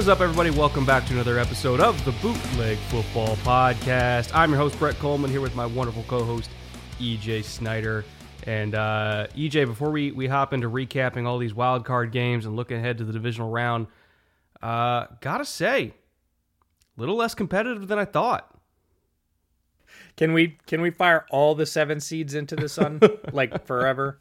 Is up, everybody? Welcome back to another episode of the Bootleg Football Podcast. I'm your host, Brett Coleman, here with my wonderful co host, EJ Snyder. And uh, EJ, before we, we hop into recapping all these wild card games and looking ahead to the divisional round, uh, gotta say, a little less competitive than I thought. Can we can we fire all the seven seeds into the sun like forever?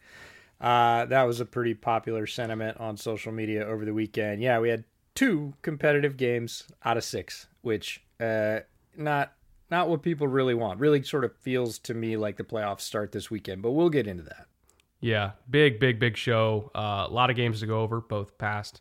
Uh, that was a pretty popular sentiment on social media over the weekend. Yeah, we had two competitive games out of six, which uh, not not what people really want. Really, sort of feels to me like the playoffs start this weekend, but we'll get into that. Yeah, big, big, big show. Uh, a lot of games to go over, both past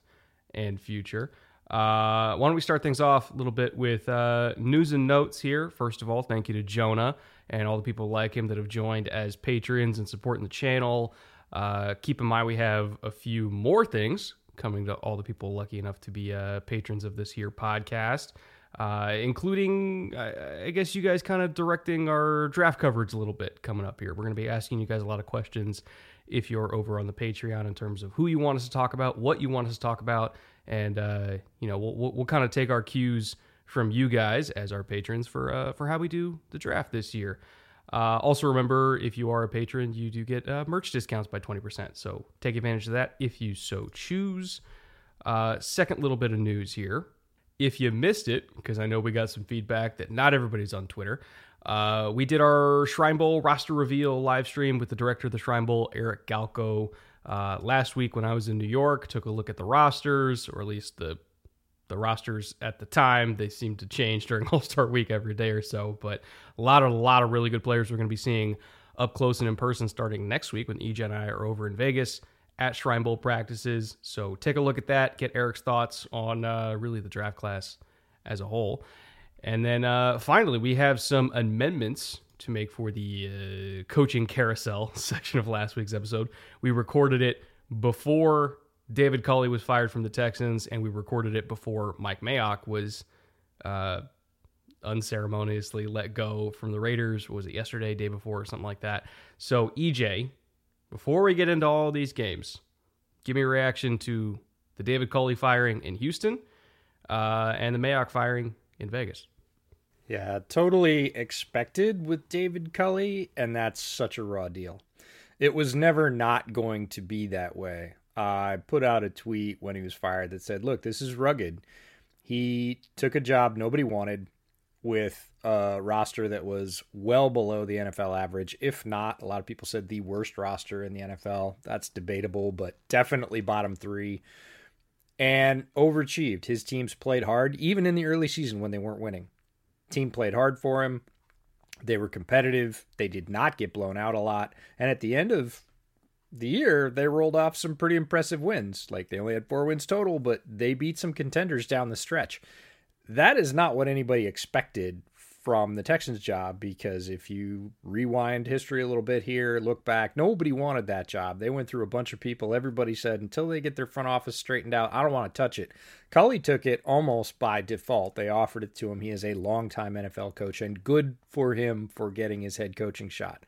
and future. Uh, why don't we start things off a little bit with uh, news and notes here? First of all, thank you to Jonah and all the people like him that have joined as patrons and supporting the channel. Uh, keep in mind, we have a few more things coming to all the people lucky enough to be uh, patrons of this here podcast, uh, including, I, I guess, you guys kind of directing our draft coverage a little bit coming up here. We're going to be asking you guys a lot of questions if you're over on the Patreon in terms of who you want us to talk about, what you want us to talk about, and uh, you know we'll, we'll, we'll kind of take our cues from you guys as our patrons for uh, for how we do the draft this year. Uh, also, remember if you are a patron, you do get uh, merch discounts by 20%. So take advantage of that if you so choose. Uh, second little bit of news here. If you missed it, because I know we got some feedback that not everybody's on Twitter, uh, we did our Shrine Bowl roster reveal live stream with the director of the Shrine Bowl, Eric Galko, uh, last week when I was in New York. Took a look at the rosters, or at least the the rosters at the time they seem to change during All Star Week every day or so. But a lot of a lot of really good players we're going to be seeing up close and in person starting next week when EJ and I are over in Vegas at Shrine Bowl practices. So take a look at that. Get Eric's thoughts on uh, really the draft class as a whole. And then uh, finally, we have some amendments to make for the uh, coaching carousel section of last week's episode. We recorded it before David Culley was fired from the Texans, and we recorded it before Mike Mayock was uh, unceremoniously let go from the Raiders. Was it yesterday, day before, or something like that? So, EJ, before we get into all these games, give me a reaction to the David Culley firing in Houston uh, and the Mayock firing in Vegas. Yeah, totally expected with David Culley, and that's such a raw deal. It was never not going to be that way. I put out a tweet when he was fired that said, "Look, this is rugged. He took a job nobody wanted with a roster that was well below the NFL average, if not, a lot of people said the worst roster in the NFL. That's debatable, but definitely bottom 3 and overachieved. His teams played hard even in the early season when they weren't winning. Team played hard for him. They were competitive. They did not get blown out a lot. And at the end of the year, they rolled off some pretty impressive wins. Like they only had four wins total, but they beat some contenders down the stretch. That is not what anybody expected from the Texans job because if you rewind history a little bit here, look back, nobody wanted that job. They went through a bunch of people. Everybody said until they get their front office straightened out, I don't want to touch it. Culley took it almost by default. They offered it to him. He is a longtime NFL coach and good for him for getting his head coaching shot.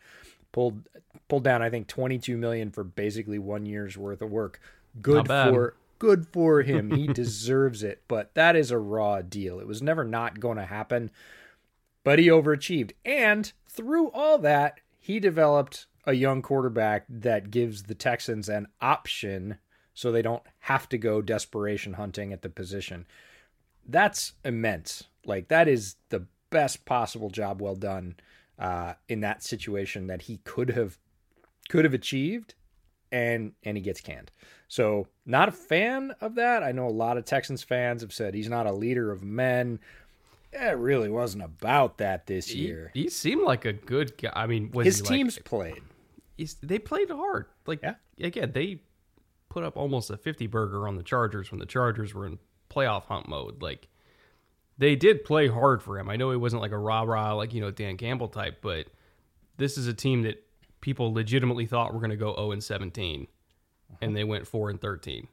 Pulled pulled down I think 22 million for basically one year's worth of work. Good for good for him. He deserves it. But that is a raw deal. It was never not going to happen. But he overachieved. And through all that, he developed a young quarterback that gives the Texans an option so they don't have to go desperation hunting at the position. That's immense. Like that is the best possible job well done uh, in that situation that he could have could have achieved and and he gets canned. So not a fan of that. I know a lot of Texans fans have said he's not a leader of men. It really wasn't about that this He, year. he seemed like a good guy. I mean, was His he, like- teams played. he's, they played hard. Like Yeah. again, they put up almost a 50 burger on the Chargers when the Chargers were in playoff hunt mode. Like they did play hard for him. I know he wasn't like a rah rah like you know Dan Campbell type, but this is a team that people legitimately thought were going to go 0 and 17, and they went 4 and 13.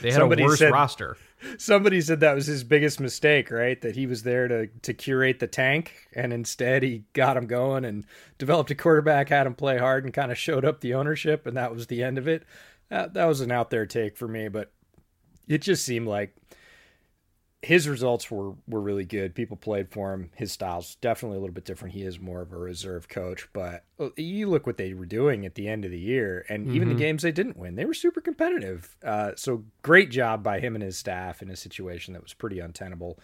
They had Somebody a worse said- roster. Somebody said that was his biggest mistake, right? That he was there to to curate the tank, and instead he got him going and developed a quarterback, had him play hard, and kind of showed up the ownership, and that was the end of it. That, that was an out there take for me, but it just seemed like his results were were really good. People played for him. His style's definitely a little bit different. He is more of a reserve coach, but uh, you look what they were doing at the end of the year, and even the games they didn't win, they were super competitive. Uh, so great job by him and his staff in a situation that was pretty untenable.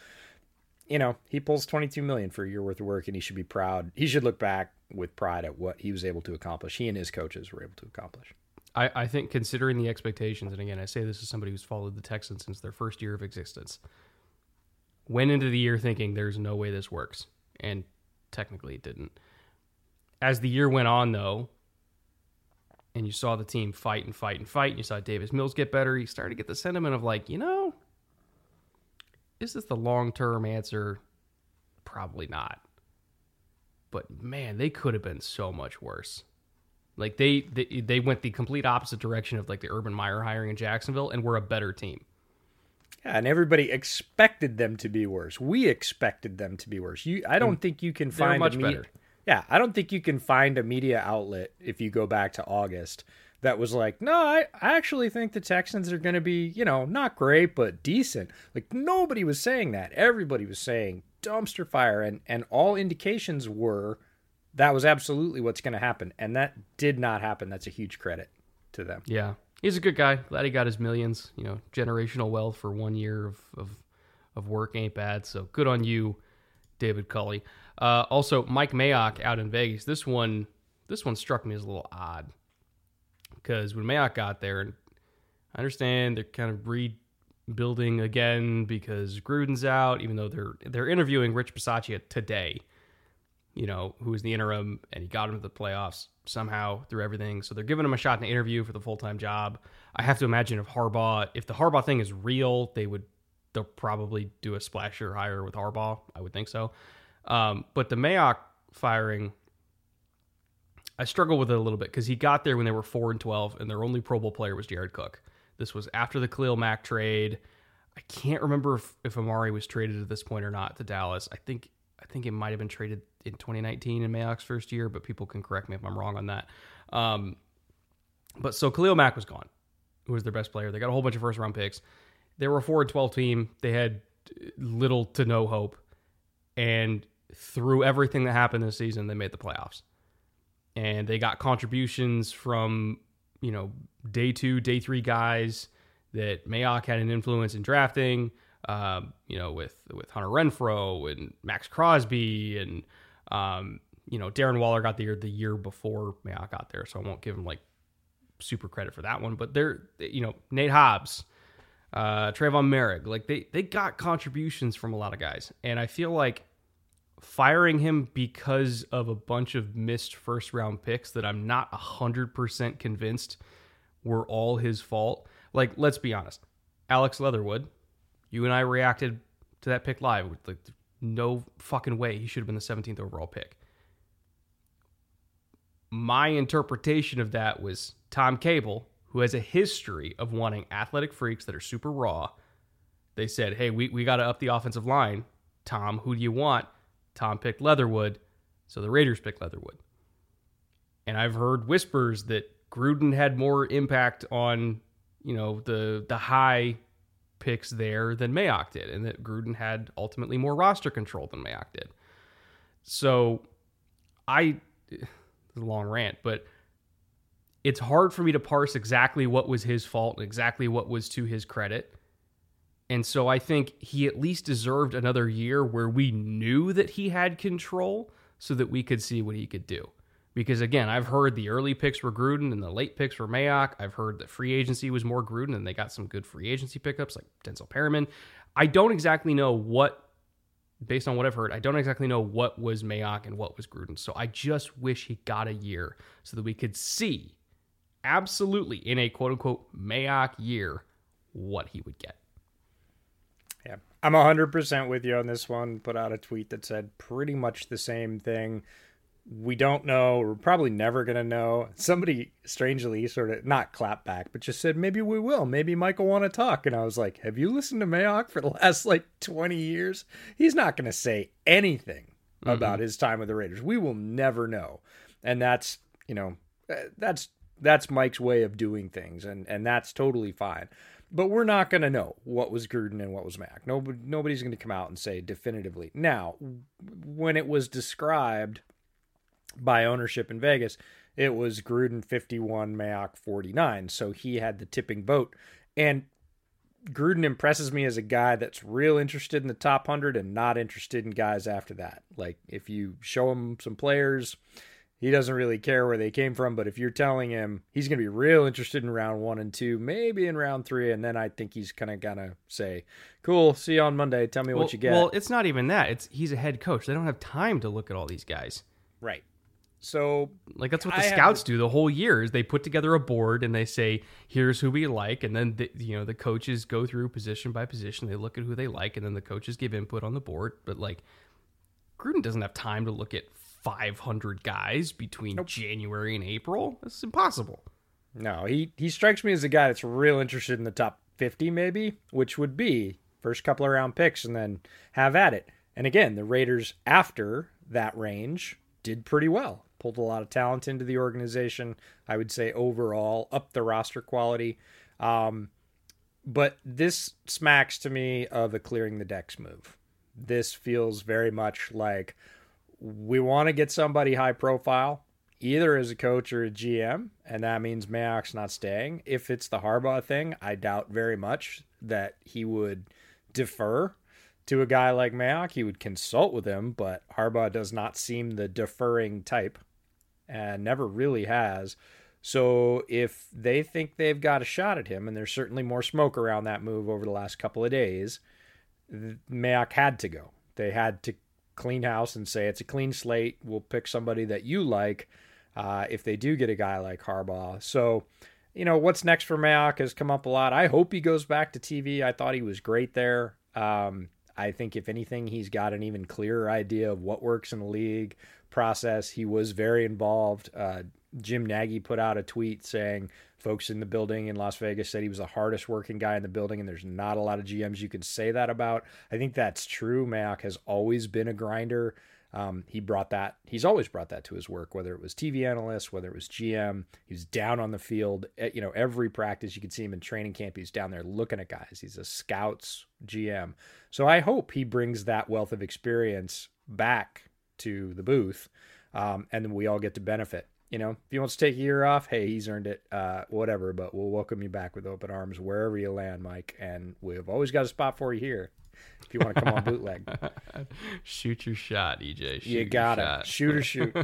You know, he pulls twenty two million for a year worth of work, and he should be proud. He should look back with pride at what he was able to accomplish. He and his coaches were able to accomplish. I, I think considering the expectations, and again, I say this as somebody who's followed the Texans since their first year of existence, went into the year thinking there's no way this works, and technically it didn't. As the year went on, though, and you saw the team fight and fight and fight, and you saw Davis Mills get better, you started to get the sentiment of like, you know, is this the long term answer? Probably not. But man, they could have been so much worse. Like they, they they went the complete opposite direction of like the Urban Meyer hiring in Jacksonville, and we're a better team. Yeah, and everybody expected them to be worse. We expected them to be worse. You, I don't mm. think you can find much a media, better. Yeah, I don't think you can find a media outlet if you go back to August that was like, no, I, I actually think the Texans are going to be, you know, not great but decent. Like nobody was saying that. Everybody was saying dumpster fire, and and all indications were that was absolutely what's going to happen, and that did not happen. That's a huge credit to them. Yeah, he's a good guy. Glad he got his millions. You know, generational wealth for one year of of, of work ain't bad. So good on you, David Culley. Uh, also, Mike Mayock out in Vegas. This one, this one struck me as a little odd because when Mayock got there, and I understand they're kind of rebuilding again because Gruden's out, even though they're they're interviewing Rich Bisaccia today. You know, who was the interim, and he got him to the playoffs somehow through everything. So they're giving him a shot in the interview for the full time job. I have to imagine if Harbaugh, if the Harbaugh thing is real, they would they'll probably do a splasher hire with Harbaugh. I would think so. Um, but the Mayock firing, I struggle with it a little bit because he got there when they were four and twelve, and their only Pro Bowl player was Jared Cook. This was after the Khalil Mack trade. I can't remember if, if Amari was traded at this point or not to Dallas. I think I think it might have been traded in 2019 in Mayock's first year, but people can correct me if I'm wrong on that. Um, but so Khalil Mack was gone, who was their best player. They got a whole bunch of first round picks. They were a four and 12 team. They had little to no hope, and through everything that happened this season, they made the playoffs. And they got contributions from you know day two, day three guys that Mayock had an influence in drafting. Um, you know, with with Hunter Renfrow and Maxx Crosby and um, you know Darren Waller got the year the year before Mayock got there, so I won't give him like super credit for that one. But they're you know Nate Hobbs, uh, Tre'von Moehrig, like they they got contributions from a lot of guys, and I feel like firing him because of a bunch of missed first round picks that I'm not hundred percent convinced were all his fault. Like, let's be honest, Alex Leatherwood, you and I reacted to that pick live. Like, no fucking way he should have been the 17th overall pick. My interpretation of that was Tom Cable, who has a history of wanting athletic freaks that are super raw. They said, hey, we, we got to up the offensive line. Tom, who do you want? Tom picked Leatherwood, so the Raiders picked Leatherwood. And I've heard whispers that Gruden had more impact on, you know, the the high picks there than Mayock did, and that Gruden had ultimately more roster control than Mayock did. So I a long rant, but it's hard for me to parse exactly what was his fault and exactly what was to his credit. And so I think he at least deserved another year where we knew that he had control so that we could see what he could do. Because again, I've heard the early picks were Gruden and the late picks were Mayock. I've heard that free agency was more Gruden and they got some good free agency pickups like Denzel Perryman. I don't exactly know what based on what I've heard, I don't exactly know what was Mayock and what was Gruden. So I just wish he got a year so that we could see absolutely in a quote unquote Mayock year what he would get. Yeah, I'm 100% with you on this one. Put out a tweet that said pretty much the same thing we don't know. We're probably never going to know. Somebody strangely sort of not clap back, but just said, maybe we will. Maybe Michael want to talk. And I was like, have you listened to Mayock for the last like 20 years? He's not going to say anything mm-hmm. about his time with the Raiders. We will never know. And that's, you know, uh, that's that's Mike's way of doing things and and that's totally fine. But we're not going to know what was Gruden and what was Mac. Nobody, nobody's going to come out and say definitively. Now, when it was described by ownership in Vegas, it was Gruden 51, Mayock 49. So he had the tipping vote. And Gruden impresses me as a guy that's real interested in the top 100 and not interested in guys after that. Like, if you show him some players, he doesn't really care where they came from. But if you're telling him he's going to be real interested in round one and two, maybe in round three, and then I think he's kind of going to say, Cool, see you on Monday. Tell me well, what you get. Well, it's not even that. It's he's a head coach. They don't have time to look at all these guys. Right. So like that's what the I scouts do the whole year is they put together a board and they say here's who we like and then the, you know the coaches go through position by position they look at who they like and then the coaches give input on the board but like Gruden doesn't have time to look at 500 guys between nope. January and April it's impossible. No, he he strikes me as a guy that's real interested in the top 50 maybe, which would be first couple of round picks and then have at it. And again, the Raiders after that range did pretty well pulled a lot of talent into the organization. I would say overall up the roster quality. Um, but this smacks to me of a clearing the decks move. This feels very much like we want to get somebody high profile, either as a coach or a GM, and that means Mayock's not staying. If it's the Harbaugh thing, I doubt very much that he would defer to a guy like Mayock. He would consult with him, but Harbaugh does not seem the deferring type and never really has. So if they think they've got a shot at him, and there's certainly more smoke around that move over the last couple of days, Mayock had to go. They had to clean house and say it's a clean slate. We'll pick somebody that you like uh, if they do get a guy like Harbaugh. So, you know, what's next for Mayock has come up a lot. I hope he goes back to TV. I thought he was great there. Um, I think if anything, he's got an even clearer idea of what works in the league process. He was very involved. Uh, Jim Nagy put out a tweet saying folks in the building in Las Vegas said he was the hardest working guy in the building, and there's not a lot of GMs you can say that about. I think that's true. Mayock has always been a grinder. Um, he brought that. He's always brought that to his work, whether it was TV analyst, whether it was GM. He's down on the field. Eh, you know, every practice you can see him in training camp. He's down there looking at guys. He's a scouts GM. So I hope he brings that wealth of experience back to the booth, um, and then we all get to benefit. You know, if he wants to take a year off, hey, he's earned it. Uh, whatever, but we'll welcome you back with open arms wherever you land, Mike. And we've always got a spot for you here if you want to come on bootleg. shoot your shot, EJ. Shoot you got it. Shoot or shoot.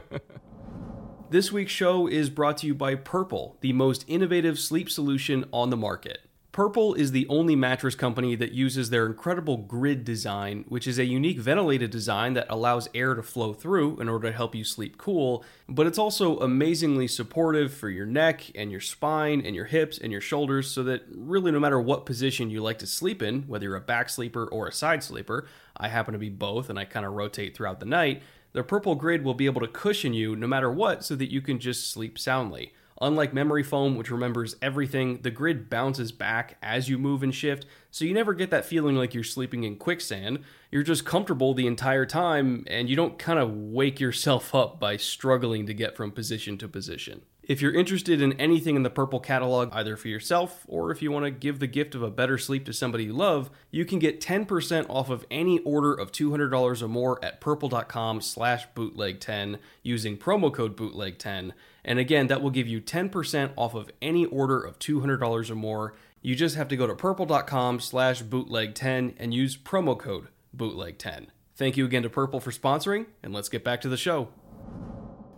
this week's show is brought to you by Purple, the most innovative sleep solution on the market. Purple is the only mattress company that uses their incredible grid design, which is a unique ventilated design that allows air to flow through in order to help you sleep cool, but it's also amazingly supportive for your neck and your spine and your hips and your shoulders so that really no matter what position you like to sleep in, whether you're a back sleeper or a side sleeper, I happen to be both and I kind of rotate throughout the night, the Purple grid will be able to cushion you no matter what so that you can just sleep soundly. Unlike memory foam, which remembers everything, the grid bounces back as you move and shift, so you never get that feeling like you're sleeping in quicksand. You're just comfortable the entire time, and you don't kind of wake yourself up by struggling to get from position to position. If you're interested in anything in the Purple catalog, either for yourself or if you want to give the gift of a better sleep to somebody you love, you can get 10% off of any order of $200 or more at purple.com slash bootleg10 using promo code bootleg10. And again, that will give you 10% off of any order of $200 or more. You just have to go to purple.com slash bootleg10 and use promo code bootleg10. Thank you again to Purple for sponsoring, and let's get back to the show.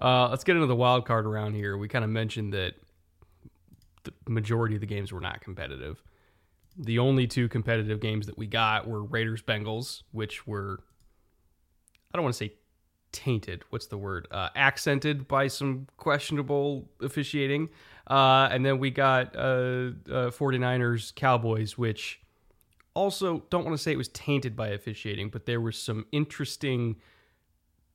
Uh, let's get into the wild card around here. We kind of mentioned that the majority of the games were not competitive. The only two competitive games that we got were Raiders Bengals, which were I don't want to say tainted. What's the word? Uh, accented by some questionable officiating. Uh, and then we got uh, 49ers Cowboys, which also don't want to say it was tainted by officiating, but there were some interesting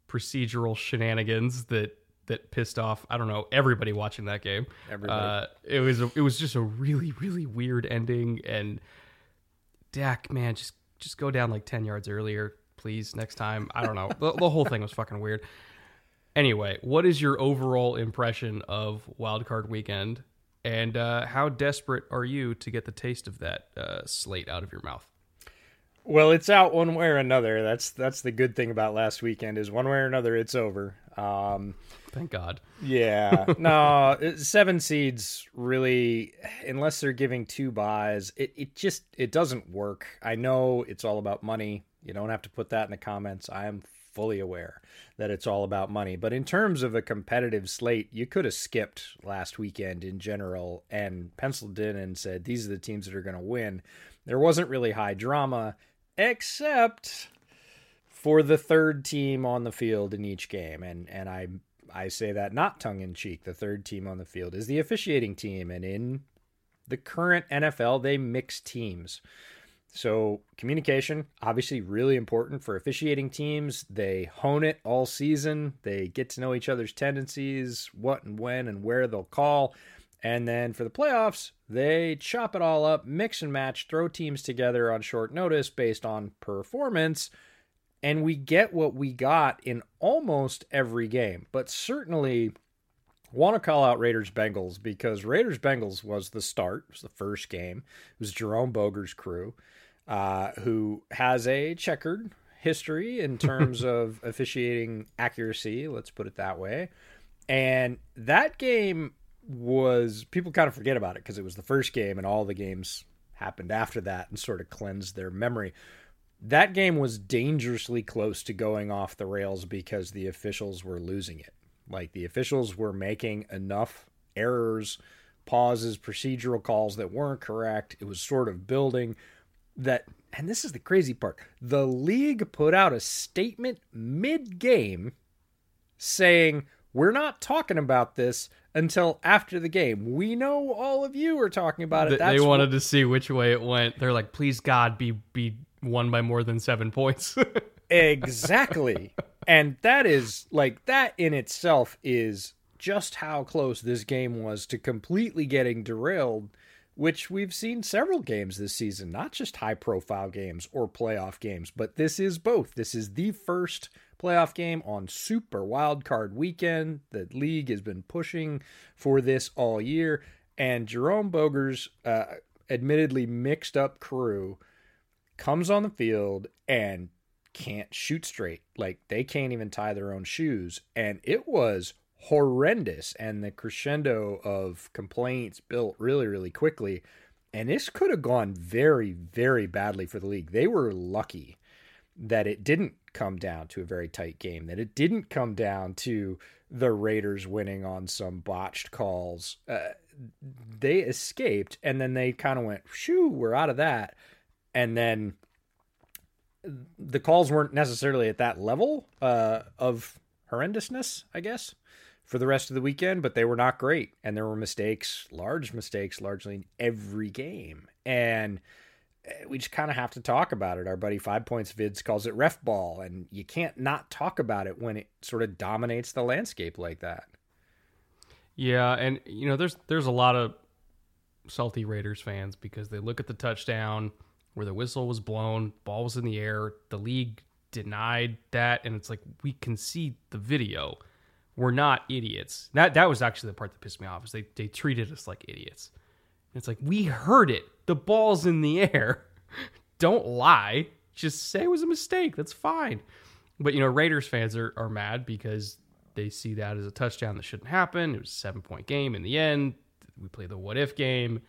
procedural shenanigans that that pissed off I don't know everybody watching that game. Everybody. Uh, it was a, it was just a really really weird ending and Dak man just just go down like 10 yards earlier please next time. I don't know. the, the whole thing was fucking weird. Anyway, what is your overall impression of Wildcard Weekend and uh, how desperate are you to get the taste of that uh, slate out of your mouth? Well, it's out one way or another. That's that's the good thing about last weekend is one way or another it's over. Um, Thank God. Yeah, no, seven seeds really, unless they're giving two buys, it it just it doesn't work. I know it's all about money. You don't have to put that in the comments. I am fully aware that it's all about money. But in terms of a competitive slate, you could have skipped last weekend in general and penciled in and said these are the teams that are going to win. There wasn't really high drama except for the third team on the field in each game and and I I say that not tongue in cheek the third team on the field is the officiating team and in the current NFL they mix teams so communication obviously really important for officiating teams they hone it all season they get to know each other's tendencies what and when and where they'll call and then for the playoffs, they chop it all up, mix and match, throw teams together on short notice based on performance. And we get what we got in almost every game. But certainly want to call out Raiders Bengals because Raiders Bengals was the start, it was the first game. It was Jerome Boger's crew, uh, who has a checkered history in terms of officiating accuracy, let's put it that way. And that game was people kind of forget about it because it was the first game and all the games happened after that and sort of cleansed their memory. That game was dangerously close to going off the rails because the officials were losing it. Like the officials were making enough errors, pauses, procedural calls that weren't correct. It was sort of building that and this is the crazy part. The league put out a statement mid-game saying, "We're not talking about this until after the game. We know all of you are talking about it. That's they wanted what... to see which way it went. They're like, please God, be be won by more than seven points. exactly, and that is like that in itself is just how close this game was to completely getting derailed. Which we've seen several games this season, not just high profile games or playoff games, but this is both. This is the first playoff game on Super Wild Card Weekend. The league has been pushing for this all year, and Jerome Boger's uh, admittedly mixed up crew comes on the field and can't shoot straight. Like they can't even tie their own shoes, and it was horrendous. And the crescendo of complaints built really, really quickly. And this could have gone very, very badly for the league. They were lucky that it didn't come down to a very tight game, that it didn't come down to the Raiders winning on some botched calls. Uh, they escaped, and then they kind of went, shoo, we're out of that. And then the calls weren't necessarily at that level uh, of horrendousness, I guess, for the rest of the weekend, but they were not great. And there were mistakes, large mistakes, largely in every game. And eh, we just kind of have to talk about it. Our buddy Five Points Vids calls it ref ball, and you can't not talk about it when it sort of dominates the landscape like that. Yeah, and you know, there's there's a lot of salty Raiders fans because they look at the touchdown where the whistle was blown, ball was in the air, the league denied that, and it's like we can see the video. We're not idiots. That that was actually the part that pissed me off is they they treated us like idiots. And it's like we heard it. The ball's in the air. Don't lie. Just say it was a mistake. That's fine. But you know, Raiders fans are, are mad because they see that as a touchdown that shouldn't happen. It was a seven point game in the end. We play the what if game.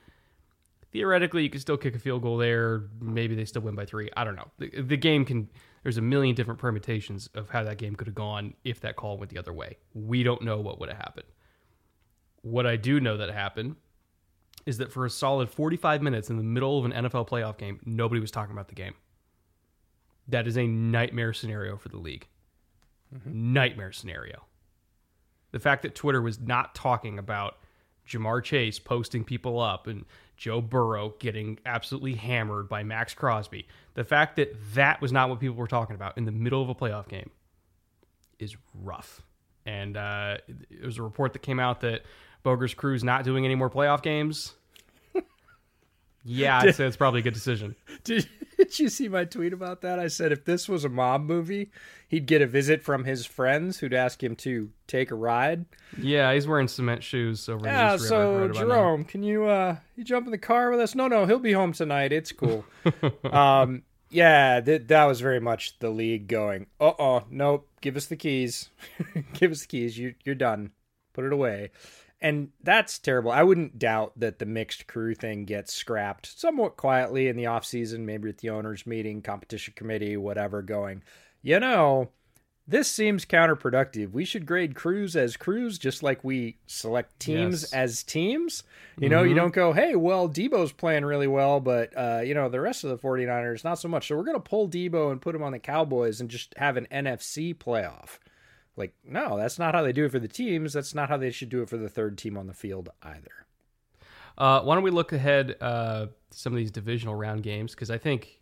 Theoretically, you could still kick a field goal there. Maybe they still win by three. I don't know. The, the game can. There's a million different permutations of how that game could have gone if that call went the other way. We don't know what would have happened. What I do know that happened is that for a solid 45 minutes in the middle of an NFL playoff game, nobody was talking about the game. That is a nightmare scenario for the league. Mm-hmm. Nightmare scenario. The fact that Twitter was not talking about Ja'Marr Chase posting people up and Joe Burrow getting absolutely hammered by Maxx Crosby. The fact that that was not what people were talking about in the middle of a playoff game is rough. And uh, it was a report that came out that Boger's crew is not doing any more playoff games. yeah, I'd say it's probably a good decision. Did, did you see my tweet about that? I said if this was a mob movie, he'd get a visit from his friends who'd ask him to take a ride. Yeah, he's wearing cement shoes over yeah, so Jerome, can you uh you jump in the car with us? No, no, he'll be home tonight. It's cool. um yeah, th- that was very much the league going, uh oh, nope, give us the keys. give us the keys. You, you're done. Put it away. And that's terrible. I wouldn't doubt that the mixed crew thing gets scrapped somewhat quietly in the off season, maybe at the owners' meeting, competition committee, whatever, going, you know, this seems counterproductive. We should grade crews as crews just like we select teams yes. as teams. You know, mm-hmm. you don't go, hey, well, Deebo's playing really well, but, uh, you know, the rest of the 49ers, not so much. So we're going to pull Deebo and put him on the Cowboys and just have an NFC playoff. Like, no, that's not how they do it for the teams. That's not how they should do it for the third team on the field either. Uh, why don't we look ahead uh, some of these divisional round games? Because I think,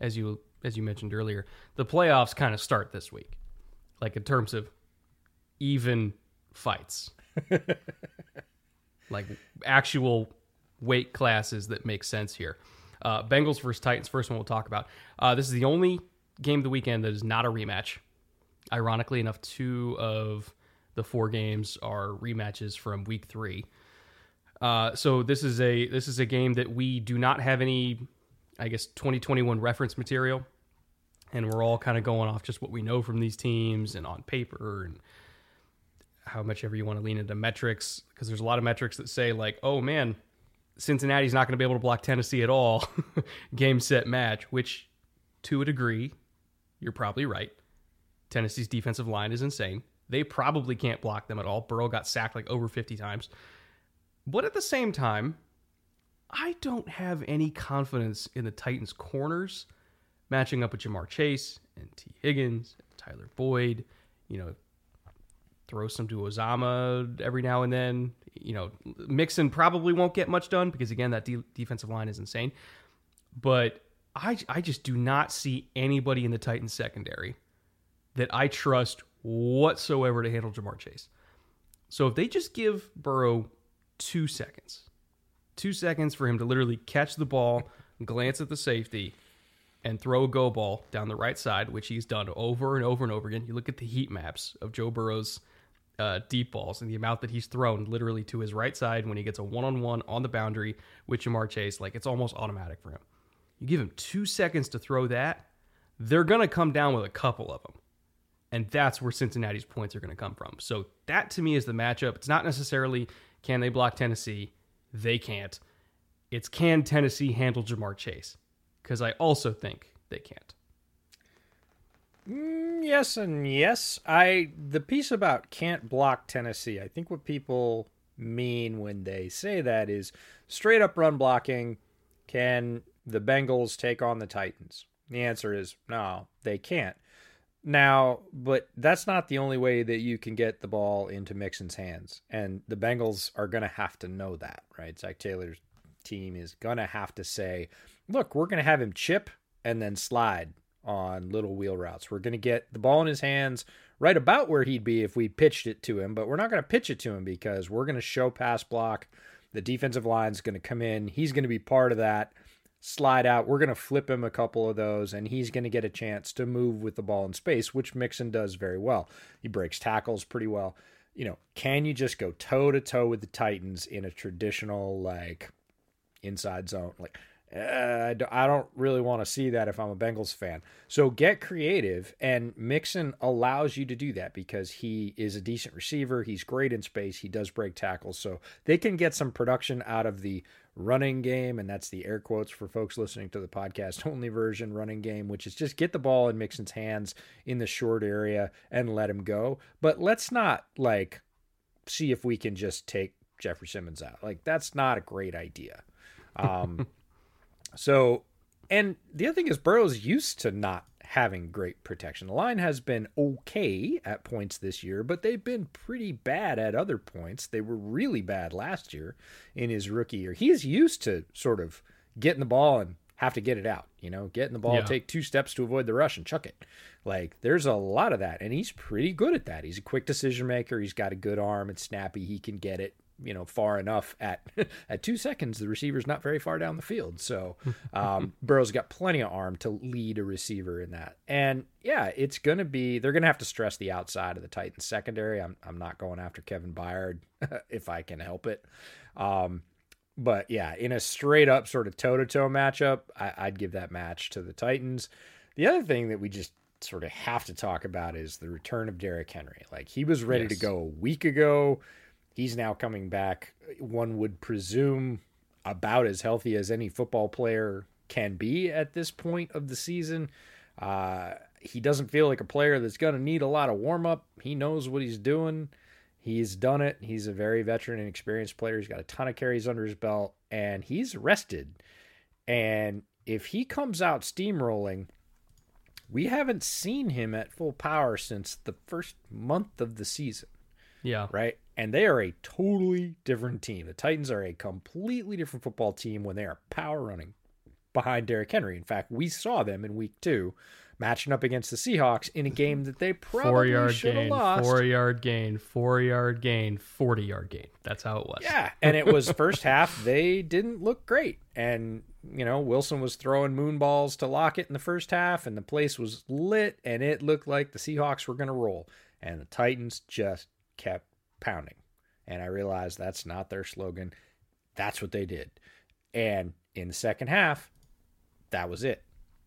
as you as you mentioned earlier, the playoffs kind of start this week, like in terms of even fights, like actual weight classes that make sense here. Uh, Bengals versus Titans, first one we'll talk about. Uh, this is the only game of the weekend that is not a rematch. Ironically enough, two of the four games are rematches from week three. Uh, so this is a this is a game that we do not have any, I guess, 2021 reference material, and we're all kind of going off just what we know from these teams and on paper and how much ever you want to lean into metrics because there's a lot of metrics that say like, oh man, Cincinnati's not going to be able to block Tennessee at all, game set match. Which, to a degree, you're probably right. Tennessee's defensive line is insane. They probably can't block them at all. Burrow got sacked like over 50 times. But at the same time, I don't have any confidence in the Titans' corners matching up with Ja'Marr Chase and Tee Higgins, and Tyler Boyd. You know, throw some to Uzomah every now and then. You know, Mixon probably won't get much done because again, that de- defensive line is insane. But I, I just do not see anybody in the Titans secondary that I trust whatsoever to handle Ja'Marr Chase. So if they just give Burrow two seconds, two seconds for him to literally catch the ball, glance at the safety, and throw a go ball down the right side, which he's done over and over and over again. You look at the heat maps of Joe Burrow's uh, deep balls and the amount that he's thrown literally to his right side when he gets a one on one on the boundary with Ja'Marr Chase. Like it's almost automatic for him. You give him two seconds to throw that, they're going to come down with a couple of them. And that's where Cincinnati's points are going to come from. So that to me is the matchup. It's not necessarily can they block Tennessee? They can't. It's can Tennessee handle Ja'Marr Chase? Because I also think they can't. Mm, yes and yes. I the piece about can't block Tennessee. I think what people mean when they say that is straight up run blocking. Can the Bengals take on the Titans? The answer is no, they can't. Now, but that's not the only way that you can get the ball into Mixon's hands. And the Bengals are going to have to know that, right? Zac Taylor's team is going to have to say, look, we're going to have him chip and then slide on little wheel routes. We're going to get the ball in his hands right about where he'd be if we pitched it to him, but we're not going to pitch it to him because we're going to show pass block. The defensive line's going to come in. He's going to be part of that slide out. We're going to flip him a couple of those, and he's going to get a chance to move with the ball in space, which Mixon does very well. He breaks tackles pretty well. You know, can you just go toe to toe with the Titans in a traditional, like, inside zone? Like, uh, I don't really want to see that if I'm a Bengals fan. So get creative, and Mixon allows you to do that because he is a decent receiver. He's great in space. He does break tackles, so they can get some production out of the running game, and that's the air quotes for folks listening to the podcast only version running game, which is just get the ball in Mixon's hands in the short area and let him go. But let's not like see if we can just take Jeffrey Simmons out. Like that's not a great idea. Um, so, and the other thing is Burrow's used to not having great protection. The line has been okay at points this year, but they've been pretty bad at other points. They were really bad last year in his rookie year. He's used to sort of getting the ball and have to get it out, you know, getting the ball, yeah. take two steps to avoid the rush and chuck it. Like there's a lot of that and he's pretty good at that. He's a quick decision maker, he's got a good arm, it's snappy, he can get it you know far enough at at two seconds the receiver's not very far down the field so um, burrow's got plenty of arm to lead a receiver in that and yeah it's gonna be they're gonna have to stress the outside of the titans secondary i'm, I'm not going after kevin byard if i can help it um, but yeah in a straight up sort of toe-to-toe matchup I, i'd give that match to the titans the other thing that we just sort of have to talk about is the return of Derrick Henry. Like he was ready yes. to go a week ago. He's now coming back, one would presume, about as healthy as any football player can be at this point of the season. Uh, he doesn't feel like a player that's going to need a lot of warm up. He knows what he's doing. He's done it. He's a very veteran and experienced player. He's got a ton of carries under his belt, and he's rested. And if he comes out steamrolling, we haven't seen him at full power since the first month of the season. Yeah. Right and they are a totally different team. The Titans are a completely different football team when they are power running behind Derrick Henry. In fact, we saw them in week two matching up against the Seahawks in a game that they probably should have lost. Four yard gain, four yard gain, 40 yard gain. That's how it was. Yeah. And it was first half, they didn't look great. And, you know, Wilson was throwing moon balls to Lockett in the first half, and the place was lit, and it looked like the Seahawks were going to roll. And the Titans just kept pounding. And I realized that's not their slogan. That's what they did. And in the second half, that was it.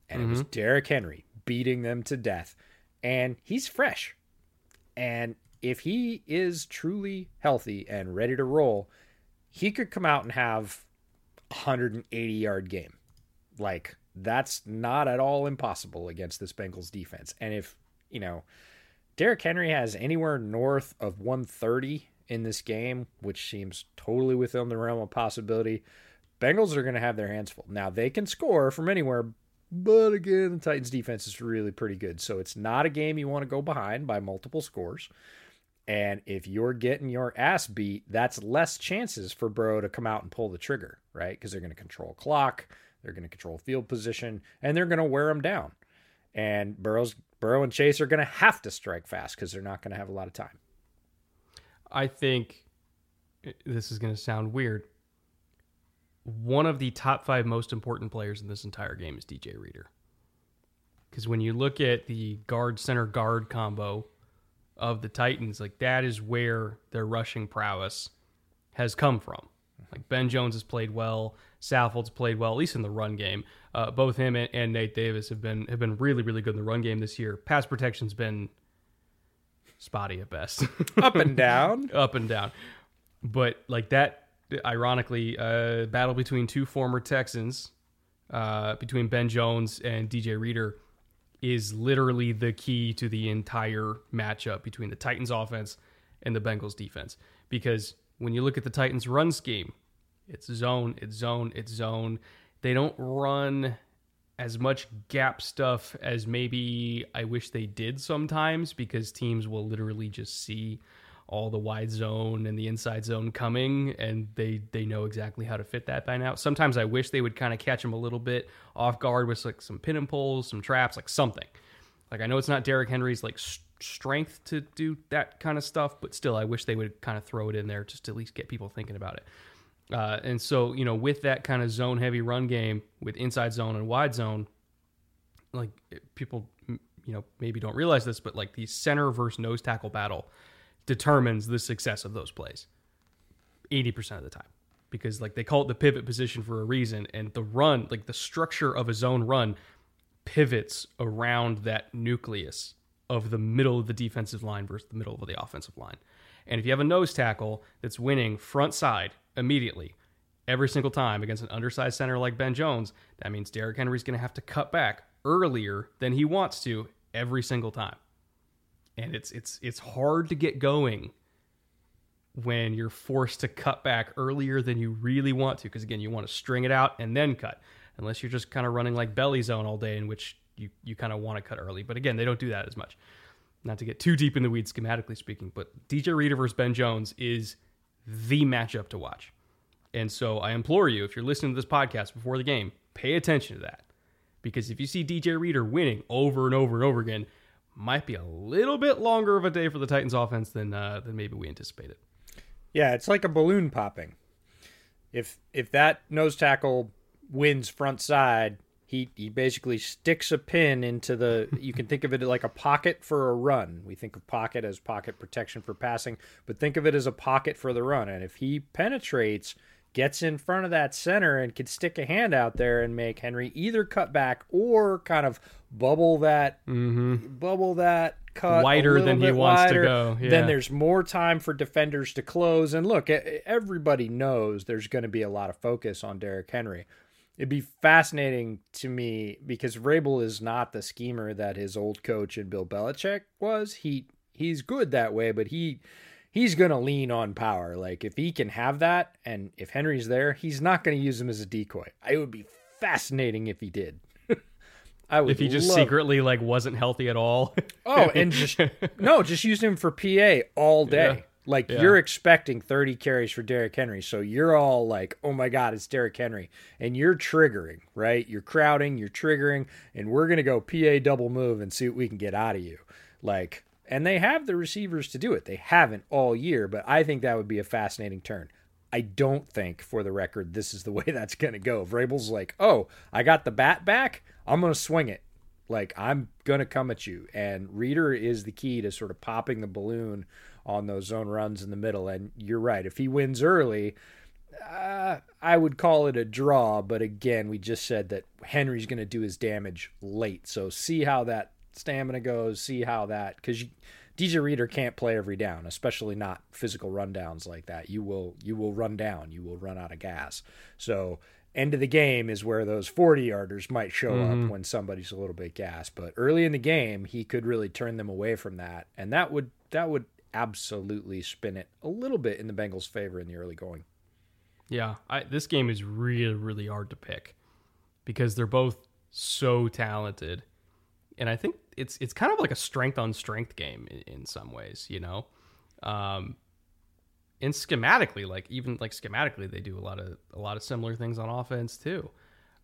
And mm-hmm. it was mm-hmm. Derrick Henry beating them to death. And he's fresh. And if he is truly healthy and ready to roll, he could come out and have a 180 yard game. Like that's not at all impossible against this Bengals defense. And if, you know, Derrick Henry has anywhere north of 130 in this game, which seems totally within the realm of possibility. Bengals are going to have their hands full. Now, they can score from anywhere, but again, the Titans defense is really pretty good. So it's not a game you want to go behind by multiple scores. And if you're getting your ass beat, that's less chances for Burrow to come out and pull the trigger, right? Because they're going to control clock, they're going to control field position, and they're going to wear them down. And Burrow's Burrow and Chase are going to have to strike fast because they're not going to have a lot of time. I think eh, this is going to sound weird. One of the top five most important players in this entire game is DJ Reader. Because when you look at the guard center guard combo of the Titans, like that is where their rushing prowess has come from. Like Ben Jones has played well, Saffold's played well, at least in the run game. Uh, both him and, and, Nate Davis have been have been really really good in the run game this year. Pass protection's been spotty at best, up and down, up and down. But like that, ironically, uh, battle between two former Texans, uh, between Ben Jones and DJ Reader, is literally the key to the entire matchup between the Titans offense and the Bengals defense. Because when you look at the Titans run scheme, it's zone, it's zone, it's zone. They don't run as much gap stuff as maybe I wish they did sometimes because teams will literally just see all the wide zone and the inside zone coming and they they know exactly how to fit that by now. Sometimes I wish they would kind of catch them a little bit off guard with like some pin and pulls, some traps, like something. Like I know it's not Derrick Henry's like strength to do that kind of stuff, but still, I wish they would kind of throw it in there just to at least get people thinking about it. Uh, and so, you know, with that kind of zone heavy run game with inside zone and wide zone, like people, you know, maybe don't realize this, but like the center versus nose tackle battle determines the success of those plays 80% of the time because like they call it the pivot position for a reason. And the run like the structure of a zone run pivots around that nucleus of the middle of the defensive line versus the middle of the offensive line and if you have a nose tackle that's winning front side immediately every single time against an undersized center like Ben Jones that means Derrick Henry's going to have to cut back earlier than he wants to every single time. And it's it's it's hard to get going when you're forced to cut back earlier than you really want to because again you want to string it out and then cut unless you're just kind of running like belly zone all day in which you, you kind of want to cut early. But again they don't do that as much not to get too deep in the weeds schematically speaking but dj reader versus ben jones is the matchup to watch. And so i implore you if you're listening to this podcast before the game pay attention to that. Because if you see dj reader winning over and over and over again might be a little bit longer of a day for the titans offense than uh, than maybe we anticipated. Yeah, it's like a balloon popping. If if that nose tackle wins front side, he he basically sticks a pin into the you can think of it like a pocket for a run. We think of pocket as pocket protection for passing, but think of it as a pocket for the run. And if he penetrates gets in front of that center and could stick a hand out there and make Henry either cut back or kind of bubble that mm-hmm. bubble that cut wider than he wants wider, to go. Yeah. Then there's more time for defenders to close. And look, everybody knows there's going to be a lot of focus on Derrick Henry. It'd be fascinating to me because Vrabel is not the schemer that his old coach and Bill Belichick was. He he's good that way, but he he's going to lean on power. Like if he can have that, and if Henry's there, he's not going to use him as a decoy. It would be fascinating if he did. I would if he just love... secretly like wasn't healthy at all. oh, and just no, just use him for PA all day. Like yeah. you're expecting 30 carries for Derrick Henry, so you're all like, "Oh my God, it's Derrick Henry," and you're triggering, right? You're crowding, you're triggering, and we're gonna go PA double move and see what we can get out of you. Like and they have the receivers to do it. They haven't all year, but I think that would be a fascinating turn. I don't think, for the record, this is the way that's going to go. Vrabel's like, oh, I got the bat back. I'm going to swing it. Like, I'm going to come at you. And Reader is the key to sort of popping the balloon on those zone runs in the middle. And you're right. If he wins early, uh, I would call it a draw. But again, we just said that Henry's going to do his damage late. So see how that stamina goes, see how that because DJ Reader can't play every down, especially not physical rundowns like that. You will you will run down, you will run out of gas. So end of the game is where those 40 yarders might show mm-hmm. up when somebody's a little bit gas. But early in the game, he could really turn them away from that, and that would that would absolutely spin it a little bit in the Bengals' favor in the early going. Yeah, I, this game is really really hard to pick because they're both so talented and I think it's it's kind of like a strength on strength game in, in some ways, you know. Um, and schematically, like even like schematically, they do a lot of a lot of similar things on offense too.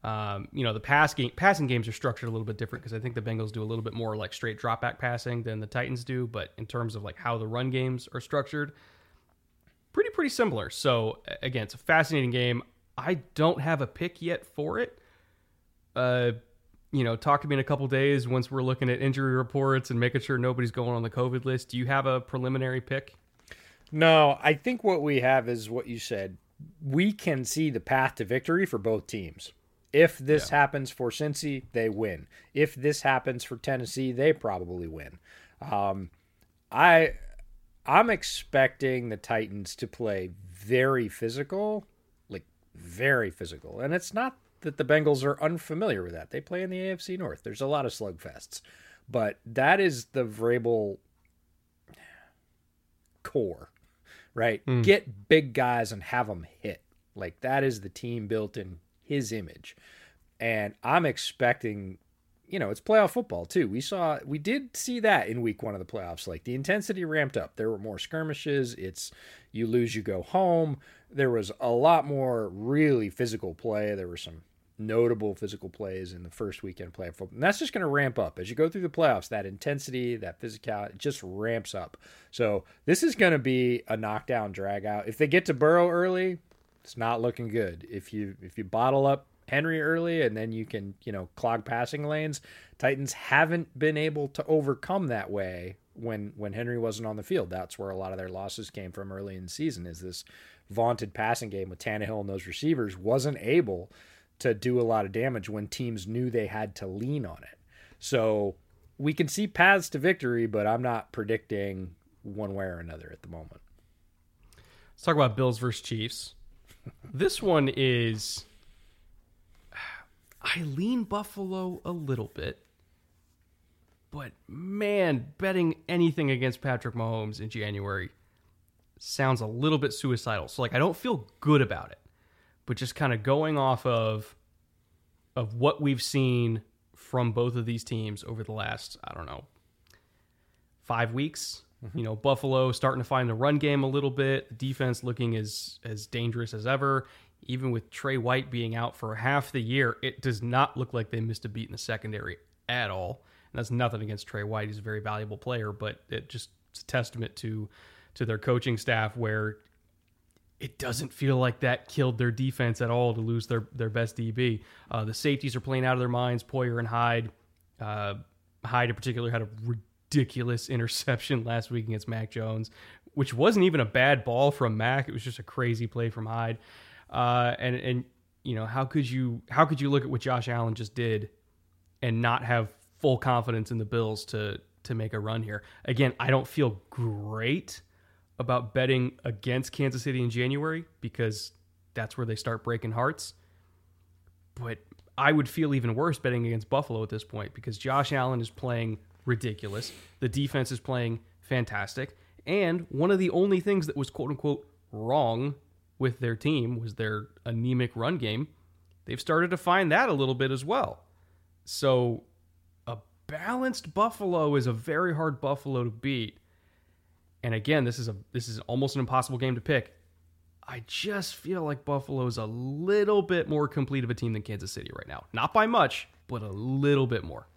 Um, you know, the pass game, passing games are structured a little bit different because I think the Bengals do a little bit more like straight drop back passing than the Titans do. But in terms of like how the run games are structured, pretty pretty similar. So again, it's a fascinating game. I don't have a pick yet for it. Uh, you know, talk to me in a couple days once we're looking at injury reports and making sure nobody's going on the COVID list. Do you have a preliminary pick? No, I think what we have is what you said. We can see the path to victory for both teams. If this yeah. happens for Cincy, they win. If this happens for Tennessee, they probably win. Um, I I'm expecting the Titans to play very physical, like very physical, and it's not that the Bengals are unfamiliar with that. They play in the AFC North. There's a lot of slugfests, but that is the Vrabel core, right? Mm. Get big guys and have them hit. Like that is the team built in his image, and I'm expecting. You know, it's playoff football too. We saw, we did see that in week one of the playoffs. Like the intensity ramped up. There were more skirmishes. It's you lose, you go home. There was a lot more really physical play. There were some notable physical plays in the first weekend play football. And that's just going to ramp up as you go through the playoffs. That intensity, that physicality, just ramps up. So this is going to be a knockdown drag out. If they get to Burrow early, it's not looking good. If you if you bottle up Henry early and then you can you know clog passing lanes, Titans haven't been able to overcome that way when when Henry wasn't on the field. That's where a lot of their losses came from early in the season. Is this vaunted passing game with Tannehill and those receivers wasn't able to do a lot of damage when teams knew they had to lean on it. So we can see paths to victory, but I'm not predicting one way or another at the moment. Let's talk about Bills versus Chiefs. This one is. I lean Buffalo a little bit, but man, betting anything against Patrick Mahomes in January sounds a little bit suicidal. So, like, I don't feel good about it but just kind of going off of of what we've seen from both of these teams over the last I don't know five weeks. Mm-hmm. You know, Buffalo starting to find the run game a little bit, defense looking as as dangerous as ever. Even with Trey White being out for half the year, it does not look like they missed a beat in the secondary at all. And that's nothing against Trey White; he's a very valuable player, but it just it's a testament to to their coaching staff where it doesn't feel like that killed their defense at all to lose their their best DB. Uh, the safeties are playing out of their minds. Poyer and Hyde. Uh, Hyde in particular had a ridiculous interception last week against Mac Jones, which wasn't even a bad ball from Mac. It was just a crazy play from Hyde. Uh, and and you know how could you how could you look at what Josh Allen just did and not have full confidence in the Bills to to make a run here? Again, I don't feel great about betting against Kansas City in January because that's where they start breaking hearts. But I would feel even worse betting against Buffalo at this point because Josh Allen is playing ridiculous. The defense is playing fantastic. And one of the only things that was quote unquote wrong with their team was their anemic run game. They've started to find that a little bit as well. So a balanced Buffalo is a very hard Buffalo to beat. And again, this is a this is almost an impossible game to pick. I just feel like Buffalo's a little bit more complete of a team than Kansas City right now. Not by much, but a little bit more.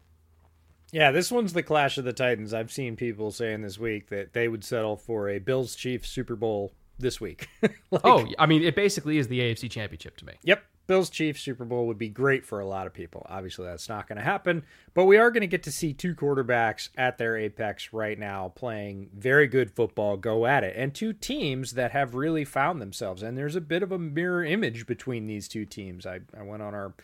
Yeah, this one's the clash of the Titans. I've seen people saying this week that they would settle for a Bills Chiefs Super Bowl this week. like, oh, I mean, it basically is the AFC Championship to me. Yep. Bills Chiefs Super Bowl would be great for a lot of people. Obviously, that's not going to happen, but we are going to get to see two quarterbacks at their apex right now playing very good football, go at it, and two teams that have really found themselves. And there's a bit of a mirror image between these two teams. I, I went on our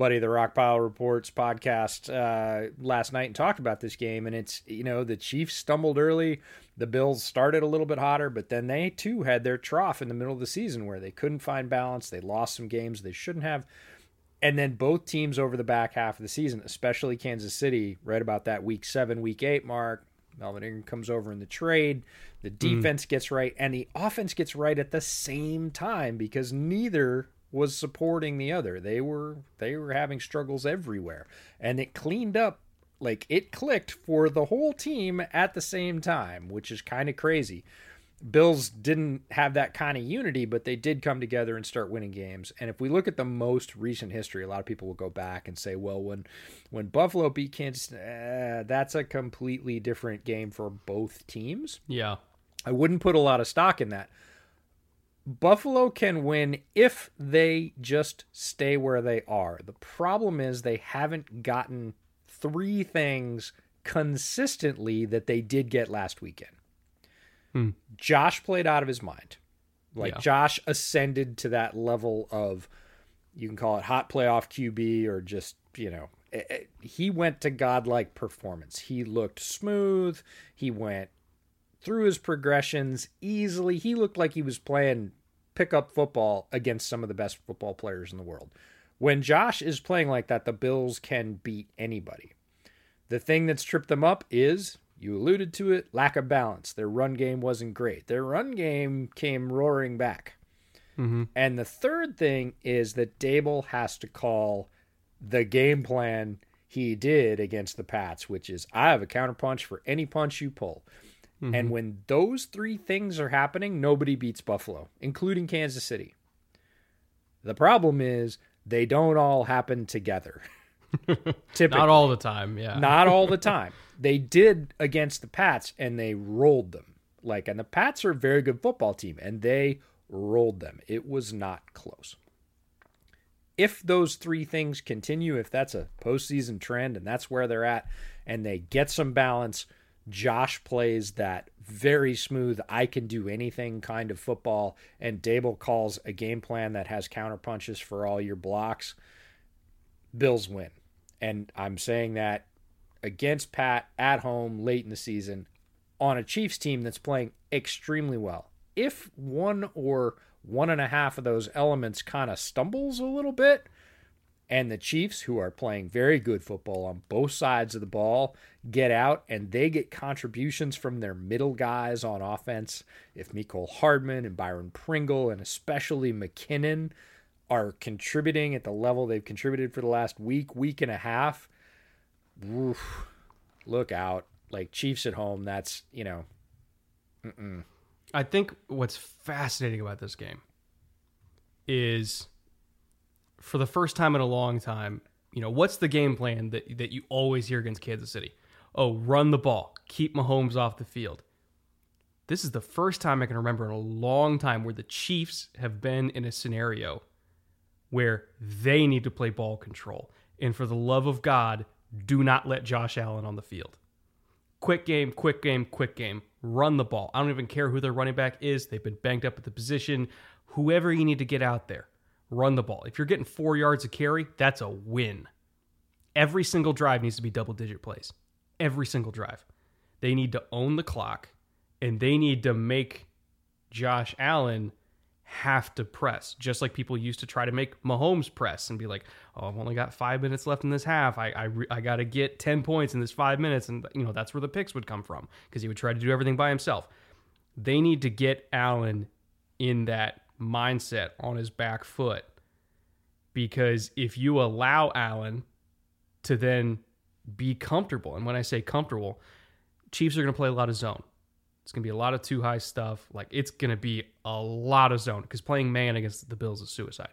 buddy the Rockpile Reports podcast uh, last night and talked about this game, and it's you know the Chiefs stumbled early, the Bills started a little bit hotter, but then they too had their trough in the middle of the season where they couldn't find balance. They lost some games they shouldn't have. And then both teams over the back half of the season, especially Kansas City, right about that week seven, week eight mark, Melvin Ingram comes over in the trade. The mm. defense mm. gets right, and the offense gets right at the same time because neither was supporting the other. They were they were having struggles everywhere, and it cleaned up like it clicked for the whole team at the same time, which is kind of crazy. Bills didn't have that kind of unity, but they did come together and start winning games. And if we look at the most recent history, a lot of people will go back and say, "Well, when when Buffalo beat Kansas, uh, that's a completely different game for both teams." Yeah, I wouldn't put a lot of stock in that. Buffalo can win if they just stay where they are. The problem is they haven't gotten three things consistently that they did get last weekend. Hmm. Josh played out of his mind. Like yeah. Josh ascended to that level of you can call it hot playoff QB or just, you know, it, it, he went to godlike performance. He looked smooth. He went through his progressions easily. He looked like he was playing pickup football against some of the best football players in the world. When Josh is playing like that, the Bills can beat anybody. The thing that's tripped them up is, you alluded to it, lack of balance. Their run game wasn't great. Their run game came roaring back. Mm-hmm. And the third thing is that Daboll has to call the game plan he did against the Pats, which is I have a counterpunch for any punch you pull. Mm-hmm. And when those three things are happening, nobody beats Buffalo, including Kansas City. The problem is They don't all happen together. Typically. Not all the time, yeah. Not all the time. They did against the Pats and they rolled them. Like, and the Pats are a very good football team and they rolled them. It was not close. If those three things continue, if that's a postseason trend and that's where they're at, and they get some balance, Josh plays that very smooth, I can do anything kind of football, and Daboll calls a game plan that has counter punches for all your blocks. Bills win. And I'm saying that against Pat at home late in the season on a Chiefs team that's playing extremely well. If one or one and a half of those elements kind of stumbles a little bit, and the Chiefs, who are playing very good football on both sides of the ball, get out and they get contributions from their middle guys on offense. If Mecole Hardman and Byron Pringle and especially McKinnon are contributing at the level they've contributed for the last week, week and a half, oof, look out. Like Chiefs at home, that's, you know, mm-mm. I think what's fascinating about this game is for the first time in a long time, you know, what's the game plan that, that you always hear against Kansas City? Oh, run the ball, keep Mahomes off the field. This is the first time I can remember in a long time where the Chiefs have been in a scenario where they need to play ball control. And for the love of God, do not let Josh Allen on the field. Quick game, quick game, quick game. Run the ball. I don't even care who their running back is. They've been banged up at the position. Whoever you need to get out there, run the ball. If you're getting four yards of carry, that's a win. Every single drive needs to be double digit plays. Every single drive. They need to own the clock and they need to make Josh Allen have to press, just like people used to try to make Mahomes press and be like, "Oh, I've only got five minutes left in this half. I I, I got to get ten points in this five minutes," and you know that's where the picks would come from because he would try to do everything by himself. They need to get Allen in that mindset on his back foot because if you allow Allen to then be comfortable, and when I say comfortable, Chiefs are going to play a lot of zone. It's going to be a lot of two high stuff. Like it's going to be a lot of zone because playing man against the Bills is suicide.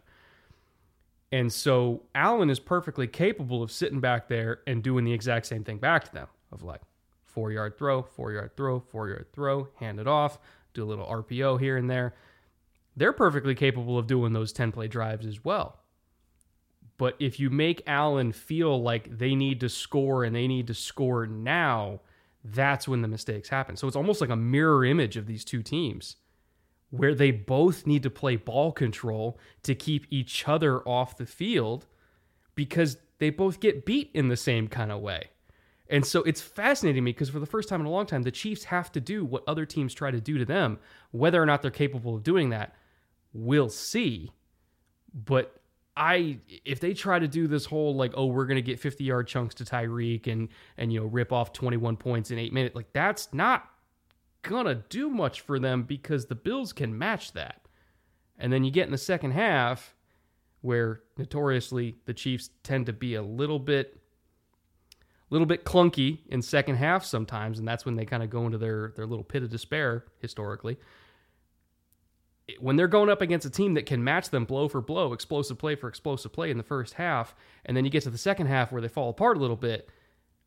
And so Allen is perfectly capable of sitting back there and doing the exact same thing back to them of like four yard throw, four yard throw, four yard throw, hand it off, do a little RPO here and there. They're perfectly capable of doing those 10 play drives as well. But if you make Allen feel like they need to score and they need to score now, that's when the mistakes happen. So it's almost like a mirror image of these two teams where they both need to play ball control to keep each other off the field because they both get beat in the same kind of way. And so it's fascinating me because for the first time in a long time, the Chiefs have to do what other teams try to do to them. Whether or not they're capable of doing that, we'll see. But I if they try to do this whole like oh we're gonna get 50 yard chunks to Tyreek and and you know rip off 21 points in eight minutes like that's not gonna do much for them because the Bills can match that. And then you get in the second half where notoriously the Chiefs tend to be a little bit little bit clunky in second half sometimes and that's when they kind of go into their their little pit of despair historically when they're going up against a team that can match them blow for blow, explosive play for explosive play in the first half, and then you get to the second half where they fall apart a little bit,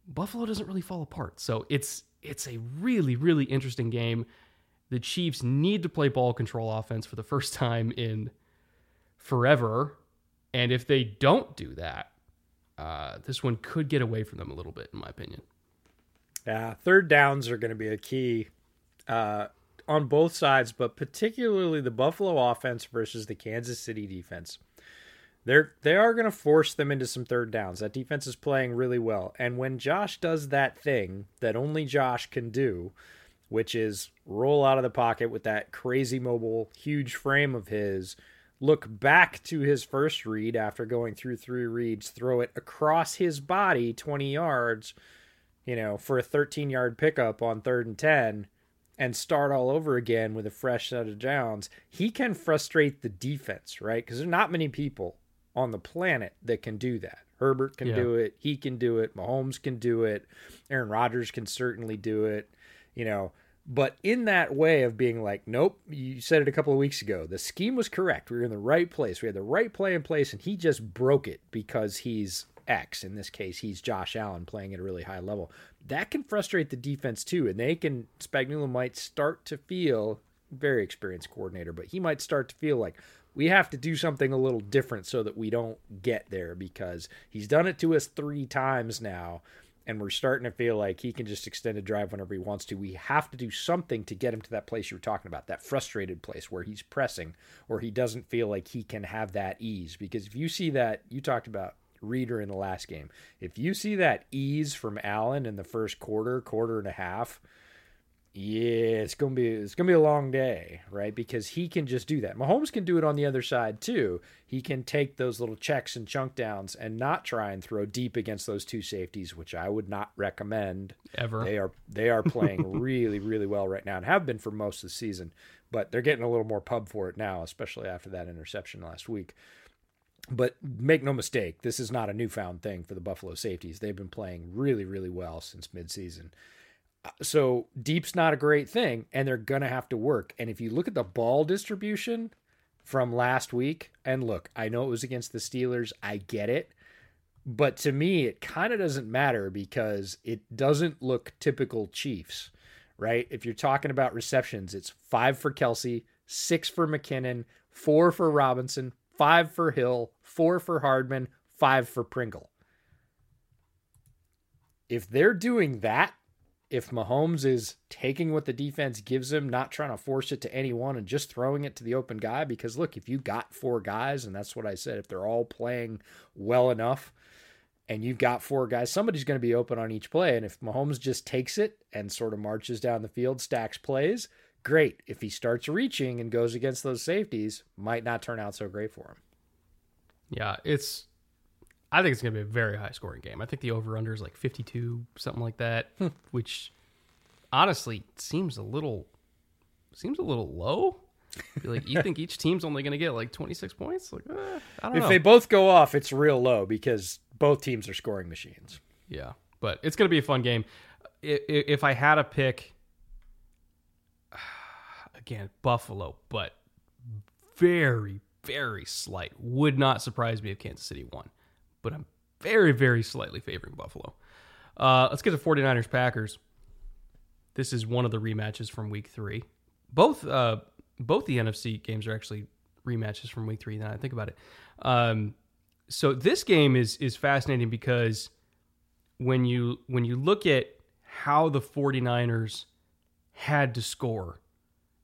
Buffalo doesn't really fall apart. So it's it's a really really interesting game. The Chiefs need to play ball control offense for the first time in forever, and if they don't do that, uh, this one could get away from them a little bit, in my opinion. Yeah, third downs are going to be a key. Uh, on both sides, but particularly the Buffalo offense versus the Kansas City defense. They're they are going to force them into some third downs. That defense is playing really well. And when Josh does that thing that only Josh can do, which is roll out of the pocket with that crazy mobile huge frame of his, look back to his first read after going through three reads, throw it across his body 20 yards, you know, for a 13-yard pickup on 3rd and 10 and start all over again with a fresh set of downs, he can frustrate the defense, right? Because there's not many people on the planet that can do that. Herbert can yeah. do it. He can do it. Mahomes can do it. Aaron Rodgers can certainly do it. You know, But in that way of being like, nope, you said it a couple of weeks ago. The scheme was correct. We were in the right place. We had the right play in place, and he just broke it because he's X. In this case, he's Josh Allen playing at a really high level. That can frustrate the defense too, and they can. Spagnuolo might start to feel very experienced coordinator, but he might start to feel like we have to do something a little different so that we don't get there because he's done it to us three times now and we're starting to feel like he can just extend a drive whenever he wants to. We have to do something to get him to that place you were talking about, that frustrated place where he's pressing, or he doesn't feel like he can have that ease. Because if you see that, you talked about Reader in the last game. If you see that ease from Allen in the first quarter, quarter and a half, yeah, it's gonna be it's gonna be a long day, right? Because he can just do that. Mahomes can do it on the other side too. He can take those little checks and chunk downs and not try and throw deep against those two safeties, which I would not recommend ever. They are they are playing really really well right now and have been for most of the season, but they're getting a little more pub for it now, especially after that interception last week. But make no mistake, this is not a newfound thing for the Buffalo safeties. They've been playing really really well since midseason. Uh, so deep's not a great thing and they're going to have to work. And if you look at the ball distribution from last week and look i know it was against the steelers i get it. But to me it kind of doesn't matter because it doesn't look typical chiefs right? If you're talking about receptions it's five for Kelce, six for mckinnon four for robinson five for hill four for hardman five for pringle if they're doing that if Mahomes is taking what the defense gives him, not trying to force it to anyone and just throwing it to the open guy, because look, if you got four guys, and that's what I said, if they're all playing well enough and you've got four guys, somebody's going to be open on each play. And if Mahomes just takes it and sort of marches down the field, stacks plays, great. If he starts reaching and goes against those safeties, might not turn out so great for him. Yeah, it's I think it's going to be a very high scoring game. I think the over under is like 52, something like that, hmm. which honestly seems a little seems a little low. like you think each team's only going to get like 26 points? Like eh, I don't if know. they both go off, it's real low because both teams are scoring machines. Yeah, but it's going to be a fun game. If I had a pick, again Buffalo, but very very slight. Would not surprise me if Kansas City won but I'm very, very slightly favoring Buffalo. Uh, let's get to 49ers Packers. This is one of the rematches from week three. Both uh, both the NFC games are actually rematches from week three, now I think about it. Um, so this game is is fascinating because when you when you look at how the 49ers had to score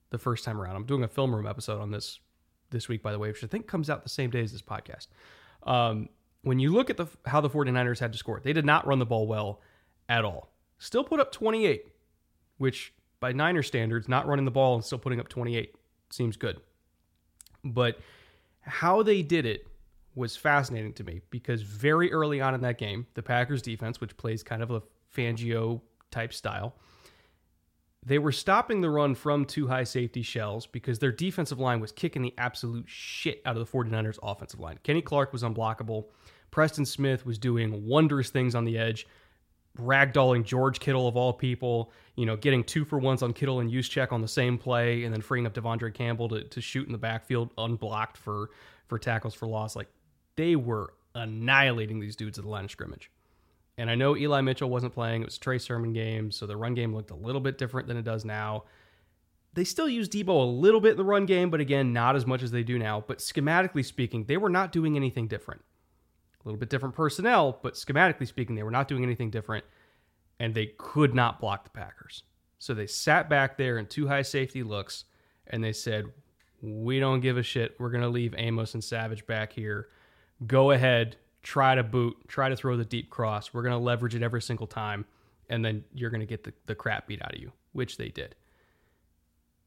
the first time around. I'm doing a film room episode on this this week, by the way, which I think comes out the same day as this podcast. Um, when you look at the how the 49ers had to score, they did not run the ball well at all. Still put up 28, which by Niner standards, not running the ball and still putting up 28 seems good. But how they did it was fascinating to me because very early on in that game, the Packers defense, which plays kind of a Fangio type style, they were stopping the run from two high safety shells because their defensive line was kicking the absolute shit out of the 49ers offensive line. Kenny Clark was unblockable. Preston Smith was doing wondrous things on the edge, ragdolling George Kittle of all people, you know, getting two for ones on Kittle and Juszczyk on the same play, and then freeing up De'Vondre Campbell to, to shoot in the backfield unblocked for for tackles for loss. Like they were annihilating these dudes at the line of scrimmage. And I know Eli Mitchell wasn't playing. It was Trey Sermon game, so the run game looked a little bit different than it does now. They still use Deebo a little bit in the run game, but again, not as much as they do now. But schematically speaking, they were not doing anything different A little bit different personnel, but schematically speaking, they were not doing anything different, and they could not block the Packers. So they sat back there in two high safety looks, and they said, "We don't give a shit. We're gonna leave Amos and Savage back here. Go ahead, try to boot, try to throw the deep cross. We're gonna leverage it every single time, and then you're gonna get the, the crap beat out of you," which they did.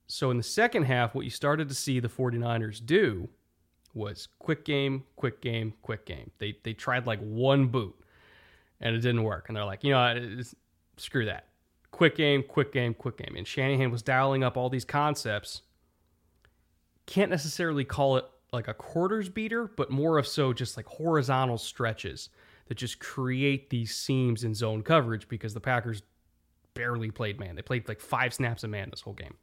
So in the second half, what you started to see the 49ers do was quick game, quick game, quick game. They they tried like one boot and it didn't work. And they're like, you know, screw that. Quick game, quick game, quick game. And Shanahan was dialing up all these concepts. Can't necessarily call it like a quarters beater, but more of so just like horizontal stretches that just create these seams in zone coverage because the Packers barely played man. They played like five snaps of man this whole game.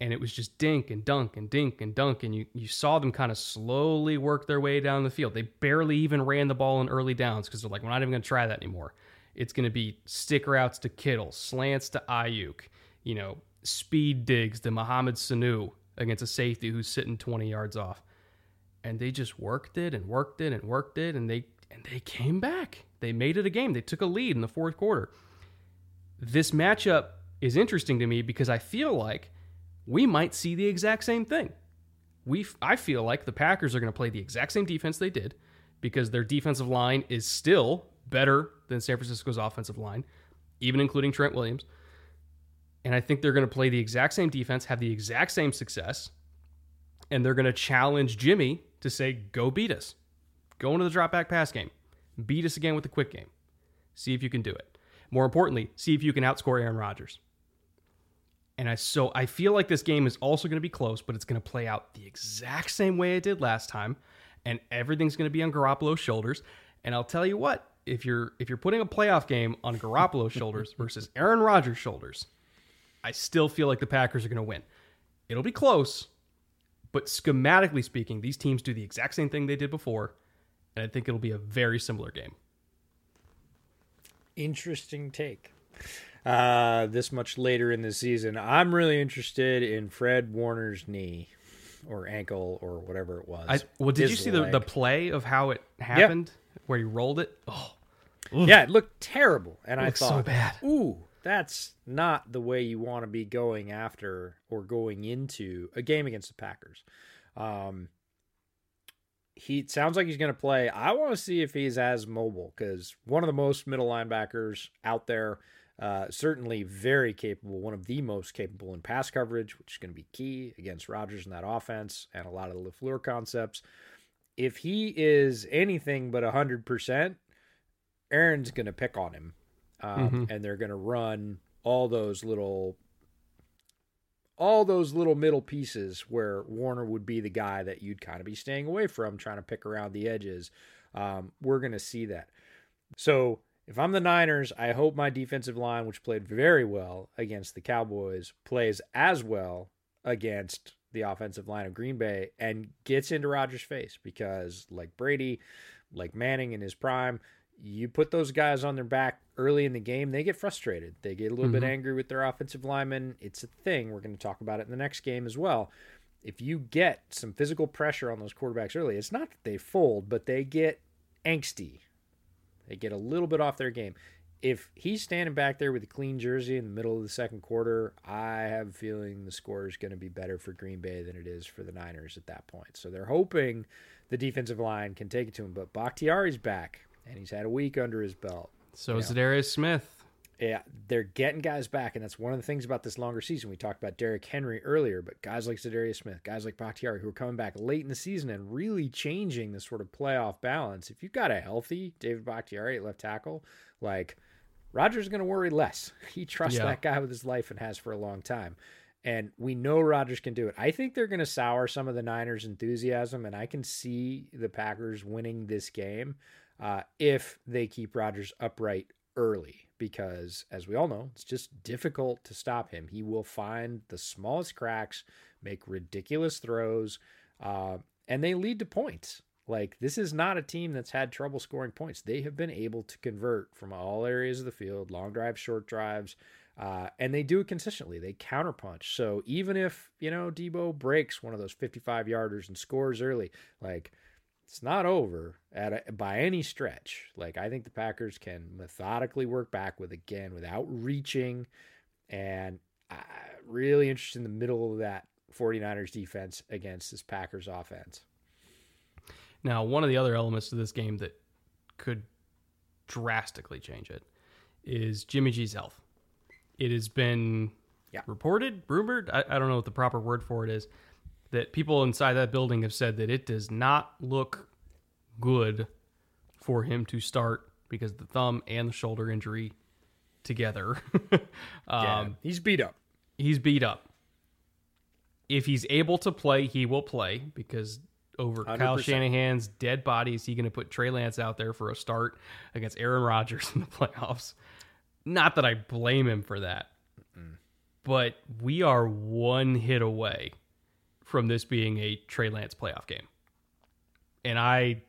And it was just dink and dunk and dink and dunk. And you, you saw them kind of slowly work their way down the field. They barely even ran the ball in early downs because they're like, we're not even going to try that anymore. It's going to be stick routes to Kittle, slants to Aiyuk, you know, speed digs to Mohamed Sanu against a safety who's sitting 20 yards off. And they just worked it and worked it and worked it and they and they came back. They made it a game. They took a lead in the fourth quarter. This matchup is interesting to me because I feel like we might see the exact same thing. We I feel like the Packers are going to play the exact same defense they did because their defensive line is still better than San Francisco's offensive line, even including Trent Williams. And I think they're going to play the exact same defense, have the exact same success, and they're going to challenge Jimmy to say, go beat us. Go into the drop back pass game. Beat us again with the quick game. See if you can do it. More importantly, see if you can outscore Aaron Rodgers. And I so I feel like this game is also going to be close, but it's going to play out the exact same way it did last time, and everything's going to be on Garoppolo's shoulders. And I'll tell you what, if you're if you're putting a playoff game on Garoppolo's shoulders versus Aaron Rodgers' shoulders, I still feel like the Packers are going to win. It'll be close, but schematically speaking, these teams do the exact same thing they did before, and I think it'll be a very similar game. Interesting take. Uh, this much later in the season, I'm really interested in Fred Warner's knee or ankle or whatever it was. I, well, did His you see the, the play of how it happened where he rolled it? Oh, Yeah, it looked terrible, and I looks so thought, bad. ooh, that's not the way you want to be going after or going into a game against the Packers. Um, he sounds like he's going to play. I want to see if he's as mobile because one of the most middle linebackers out there, uh, certainly very capable, one of the most capable in pass coverage, which is going to be key against Rodgers in that offense and a lot of the LaFleur concepts. If he is anything but hundred percent, Aaron's going to pick on him, um, Mhm. and they're going to run all those little, all those little middle pieces where Warner would be the guy that you'd kind of be staying away from, trying to pick around the edges. Um, we're going to see that. So if I'm the Niners, I hope my defensive line, which played very well against the Cowboys, plays as well against the offensive line of Green Bay and gets into Rodgers' face because, like Brady, like Manning in his prime, you put those guys on their back early in the game, they get frustrated. They get a little bit Mhm. angry with their offensive linemen. It's a thing. We're going to talk about it in the next game as well. If you get some physical pressure on those quarterbacks early, it's not that they fold, but they get angsty. They get a little bit off their game. If he's standing back there with a clean jersey in the middle of the second quarter, I have a feeling the score is going to be better for Green Bay than it is for the Niners at that point. So they're hoping the defensive line can take it to him. But Bakhtiari's back, and he's had a week under his belt. so is Darius Smith. Yeah, they're getting guys back, and that's one of the things about this longer season. We talked about Derrick Henry earlier, but guys like Za'Darius Smith, guys like Bakhtiari, who are coming back late in the season and really changing the sort of playoff balance. If you've got a healthy David Bakhtiari at left tackle, like Rodgers is going to worry less. He trusts Yeah. that guy with his life and has for a long time. And we know Rodgers can do it. I think they're going to sour some of the Niners' enthusiasm, and I can see the Packers winning this game uh, if they keep Rodgers upright early because as we all know it's just difficult to stop him. He will find the smallest cracks make ridiculous throws uh, and they lead to points. Like this is not a team that's had trouble scoring points. They have been able to convert from all areas of the field long drives short drives uh, and they do it consistently. They counterpunch. So even if you know deebo breaks one of those 55 yarders and scores early like it's not over at a, by any stretch. Like I think the Packers can methodically work back with again without reaching, and really interested in the middle of that 49ers defense against this Packers offense. Now, one of the other elements to this game that could drastically change it is Jimmy G's health. It has been Yeah. reported, rumored, I, I don't know what the proper word for it is, that people inside that building have said that it does not look good for him to start because the thumb and the shoulder injury together. Yeah, um, he's beat up. he's beat up. If he's able to play, he will play because over Kyle 100%. Shanahan's dead body, is he going to put Trey Lance out there for a start against Aaron Rodgers in the playoffs? not that I blame him for that, but we are one hit away from this being a Trey Lance playoff game. And I,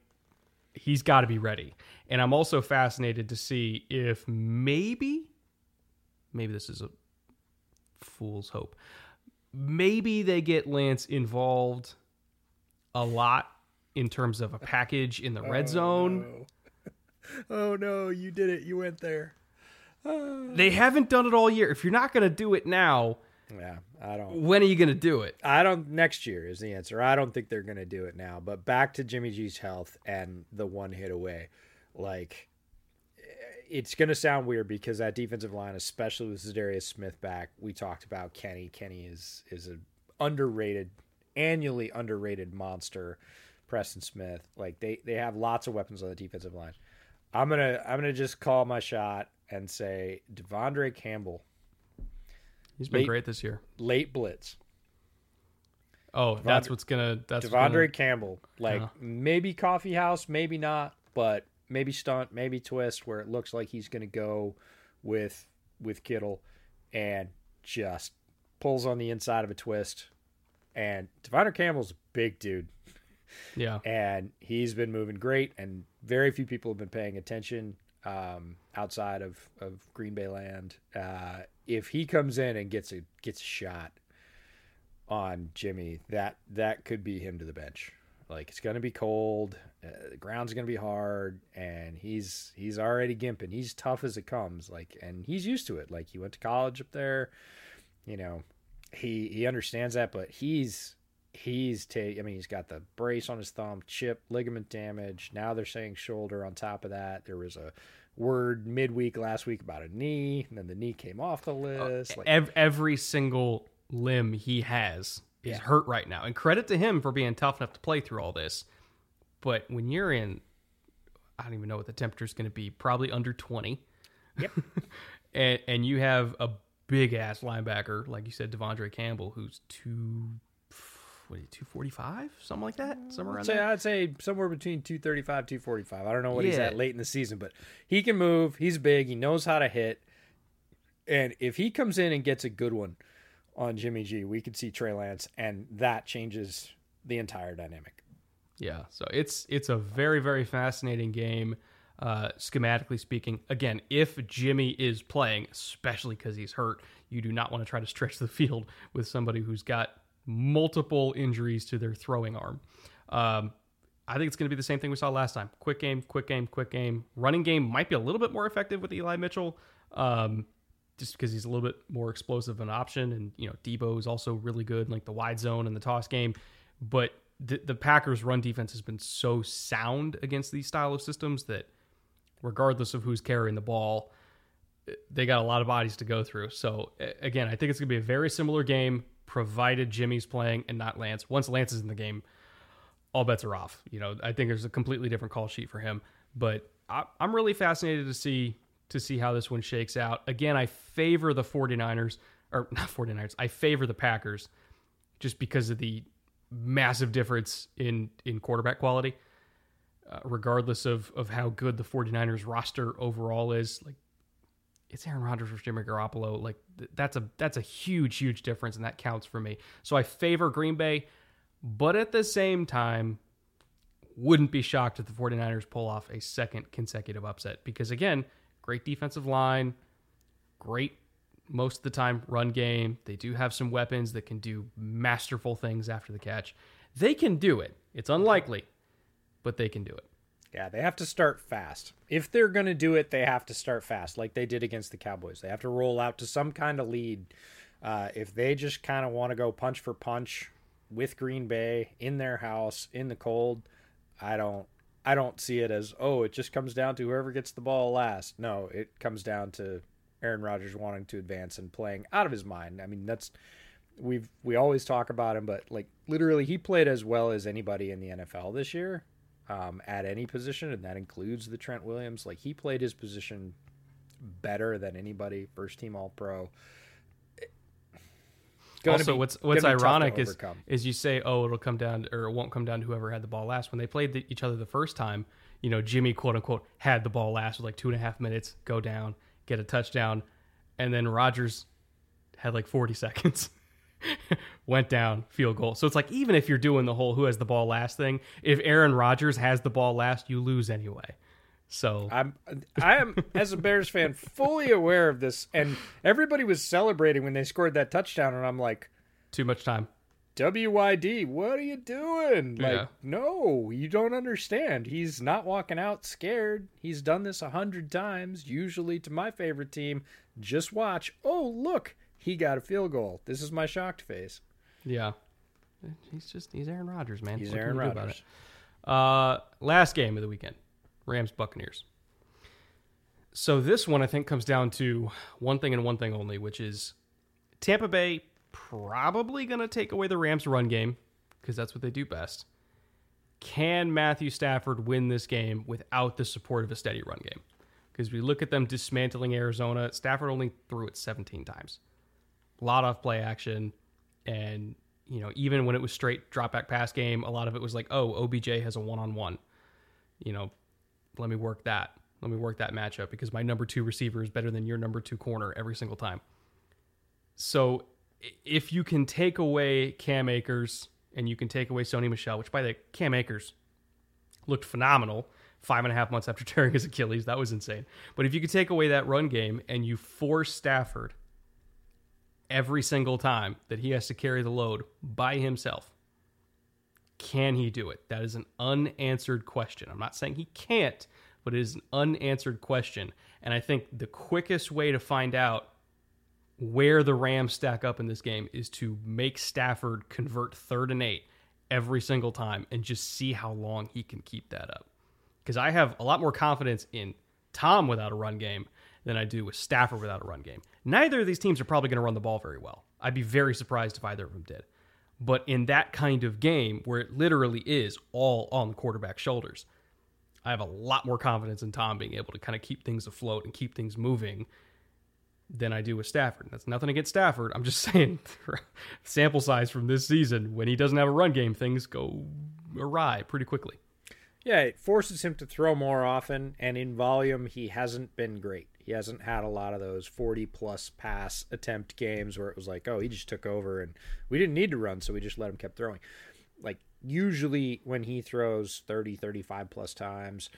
he's got to be ready. And I'm also fascinated to see if maybe, maybe this is a fool's hope. Maybe they get Lance involved a lot in terms of a package in the oh, red zone. Oh no, you did it. You went there. They haven't done it all year. If you're not going to do it now, Yeah, I don't. when are you going to do it? I don't. Next year is the answer. I don't think they're going to do it now. But back to Jimmy G's health and the one hit away, like it's going to sound weird because that defensive line, especially with Za'Darius Smith back, we talked about Kenny. Kenny is is a underrated, annually underrated monster. Preston Smith, like they they have lots of weapons on the defensive line. I'm gonna I'm gonna just call my shot and say De'Vondre Campbell He's been Late- great this year. late blitz. Oh, that's what's gonna. That's De'Vondre gonna, Campbell, like Yeah. maybe coffee house, maybe not, but maybe stunt, maybe twist, where it looks like he's going to go with with Kittle, and just pulls on the inside of a twist. And De'Vondre Campbell's a big dude, yeah. and he's been moving great, and very few people have been paying attention um, outside of of Green Bay land. Uh, if he comes in and gets a gets a shot on Jimmy, that that could be him to the bench. Like it's gonna be cold, uh, the ground's gonna be hard, and he's he's already gimping. He's tough as it comes. Like, and he's used to it. Like he went to college up there, you know. He he understands that, but he's he's ta- I mean he's got the brace on his thumb, chip, ligament damage. Now they're saying shoulder. On top of that, there was a word midweek last week about a knee, and then the knee came off the uh, list. Like, Ev- every single limb he has is Yeah. hurt right now, and credit to him for being tough enough to play through all this. But when you're in, I don't even know what the temperature is going to be. Probably under twenty. Yep. and and you have a big ass linebacker like you said, De'Vondre Campbell, who's two. What are 245? Something like that? Somewhere around say, there? I'd say somewhere between 235 245 i don't know what he's at late in the season but he can move he's big he knows how to hit and if he comes in and gets a good one on jimmy g we could see trey lance and that changes the entire dynamic Yeah, so it's it's a very very fascinating game. Uh, schematically speaking, again, if Jimmy is playing, especially because he's hurt, you do not want to try to stretch the field with somebody who's got multiple injuries to their throwing arm. Um, I think it's going to be the same thing we saw last time. Quick game, quick game, quick game. Running game might be a little bit more effective with Eli Mitchell, um, just because he's a little bit more explosive of an option, and you know Deebo is also really good, in, like the wide zone and the toss game. But the, the Packers' run defense has been so sound against these style of systems that, regardless of who's carrying the ball, they got a lot of bodies to go through. So again, I think it's going to be a very similar game, provided Jimmy's playing and not Lance. Once Lance is in the game, all bets are off. You know, I think there's a completely different call sheet for him. But I, I'm really fascinated to see to see how this one shakes out. Again, I favor the 49ers or not 49ers. I favor the Packers just because of the massive difference in in quarterback quality. Uh, regardless of of how good the 49ers roster overall is, like it's Aaron Rodgers versus Jimmy Garoppolo. Like th- that's a that's a huge huge difference, and that counts for me. So I favor Green Bay, but at the same time, wouldn't be shocked if the 49ers pull off a second consecutive upset because again, great defensive line, great most of the time run game. They do have some weapons that can do masterful things after the catch. They can do it. It's unlikely, but they can do it. Yeah, they have to start fast. If they're going to do it, they have to start fast, like they did against the Cowboys. They have to roll out to some kind of lead. Uh, if they just kind of want to go punch for punch with Green Bay in their house in the cold, I don't. I don't see it as oh, it just comes down to whoever gets the ball last. No, it comes down to Aaron Rodgers wanting to advance and playing out of his mind. I mean, that's we've we always talk about him, but like literally, he played as well as anybody in the NFL this year um, at any position, and that includes the Trent Williams. Like he played his position better than anybody, first team All Pro. also, what's what's be tough to ironic is overcome. is you say, oh, it'll come down or it won't come down to whoever had the ball last. When they played the, each other the first time, you know, Jimmy quote unquote had the ball last with like two and a half minutes, go down, get a touchdown, and then Rodgers had like 40 seconds. went down, field goal. So it's like even if you're doing the whole who has the ball last thing, if Aaron Rodgers has the ball last, you lose anyway. So I'm I am as a Bears fan fully aware of this and everybody was celebrating when they scored that touchdown and I'm like too much time. WYD, what are you doing? Like, Yeah. no, you don't understand. He's not walking out scared. He's done this a hundred times, usually to my favorite team. Just watch. Oh, look, he got a field goal. This is my shocked face. Yeah. He's just he's Aaron Rodgers, man. He's What Aaron you do about Rodgers. Uh, last game of the weekend, Rams Buccaneers. So this one I think comes down to one thing and one thing only, which is Tampa Bay probably going to take away the Rams run game because that's what they do best. Can Matthew Stafford win this game without the support of a steady run game? Because we look at them dismantling Arizona, Stafford only threw it 17 times. A lot of play action, and you know even when it was straight drop back pass game, a lot of it was like, oh, OBJ has a one on one. You know, let me work that. Let me work that matchup because my number two receiver is better than your number two corner every single time. So if you can take away Cam Akers and you can take away Sony Michel, which by the way, Cam Akers looked phenomenal five and a half months after tearing his Achilles. That was insane. But if you could take away that run game and you force Stafford every single time that he has to carry the load by himself, can he do it? That is an unanswered question. I'm not saying he can't, but it is an unanswered question. And I think the quickest way to find out where the Rams stack up in this game is to make Stafford convert third and eight every single time and just see how long he can keep that up. Because I have a lot more confidence in Tom without a run game than I do with Stafford without a run game. Neither of these teams are probably going to run the ball very well. I'd be very surprised if either of them did. But in that kind of game where it literally is all on the quarterback's shoulders, I have a lot more confidence in Tom being able to kind of keep things afloat and keep things moving than I do with Stafford. That's nothing against Stafford. I'm just saying, sample size from this season, when he doesn't have a run game, things go awry pretty quickly. Yeah, it forces him to throw more often, and in volume, he hasn't been great. He hasn't had a lot of those 40 plus pass attempt games where it was like, oh, he just took over and we didn't need to run, so we just let him keep throwing. Like, usually when he throws 30, 35 plus times,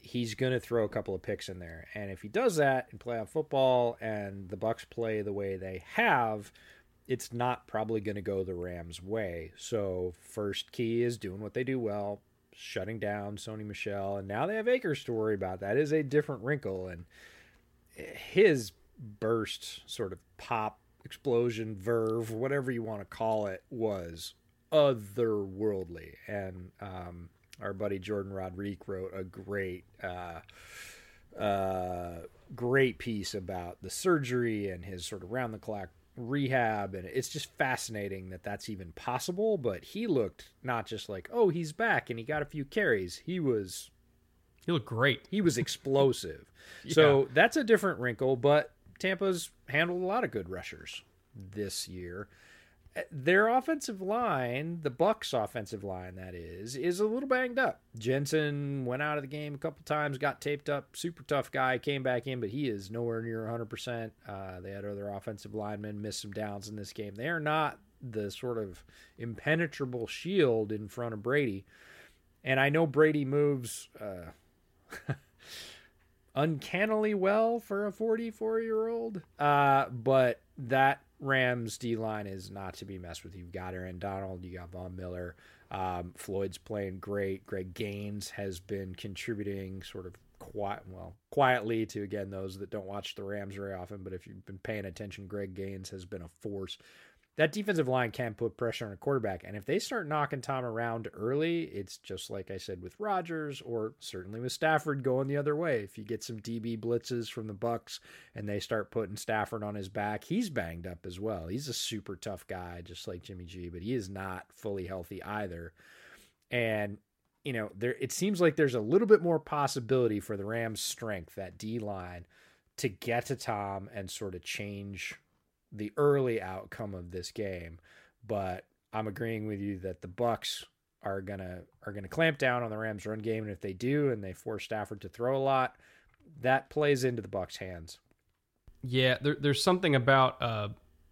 he's going to throw a couple of picks in there. And if he does that in playoff football and the Bucks play the way they have, it's not probably going to go the Rams' way. So, first key is doing what they do well, shutting down Sony Michel, and now they have Akers to worry about. That is a different wrinkle, and his burst, sort of pop explosion, verve, whatever you want to call it, was otherworldly. And um, our buddy Jordan Rodriguez wrote a great. Uh, uh, great piece about the surgery and his sort of round the clock rehab and it's just fascinating that that's even possible but he looked not just like oh he's back and he got a few carries. He was He looked great. he was explosive. So that's a different wrinkle but tampa's handled a lot of good rushers this year their offensive line the bucks offensive line that is is a little banged up. Jensen went out of the game a couple times got taped up super tough guy came back in but he is nowhere near 100% uh, they had other offensive linemen miss some downs in this game. They are not the sort of impenetrable shield in front of brady. And i know brady moves uh, uncannily well for a 44 year old. Uh, but that Rams D line is not to be messed with. You've got Aaron Donald, you got Von Miller. Um, Floyd's playing great. Greg Gaines has been contributing sort of quiet, well, quietly to again those that don't watch the Rams very often. But if you've been paying attention, Greg Gaines has been a force. That defensive line can put pressure on a quarterback, and if they start knocking Tom around early, it's just like I said with Rodgers, or certainly with Stafford going the other way. If you get some DB blitzes from the Bucks and they start putting Stafford on his back, he's banged up as well. He's a super tough guy, just like Jimmy G, but he is not fully healthy either. And you know, there it seems like there's a little bit more possibility for the Rams' strength, that D line, to get to Tom and sort of change the early outcome of this game. But I'm agreeing with you that the Bucks are gonna are gonna clamp down on the Rams' run game, and if they do, and they force Stafford to throw a lot, that plays into the Bucks' hands. Yeah, there, there's something about uh,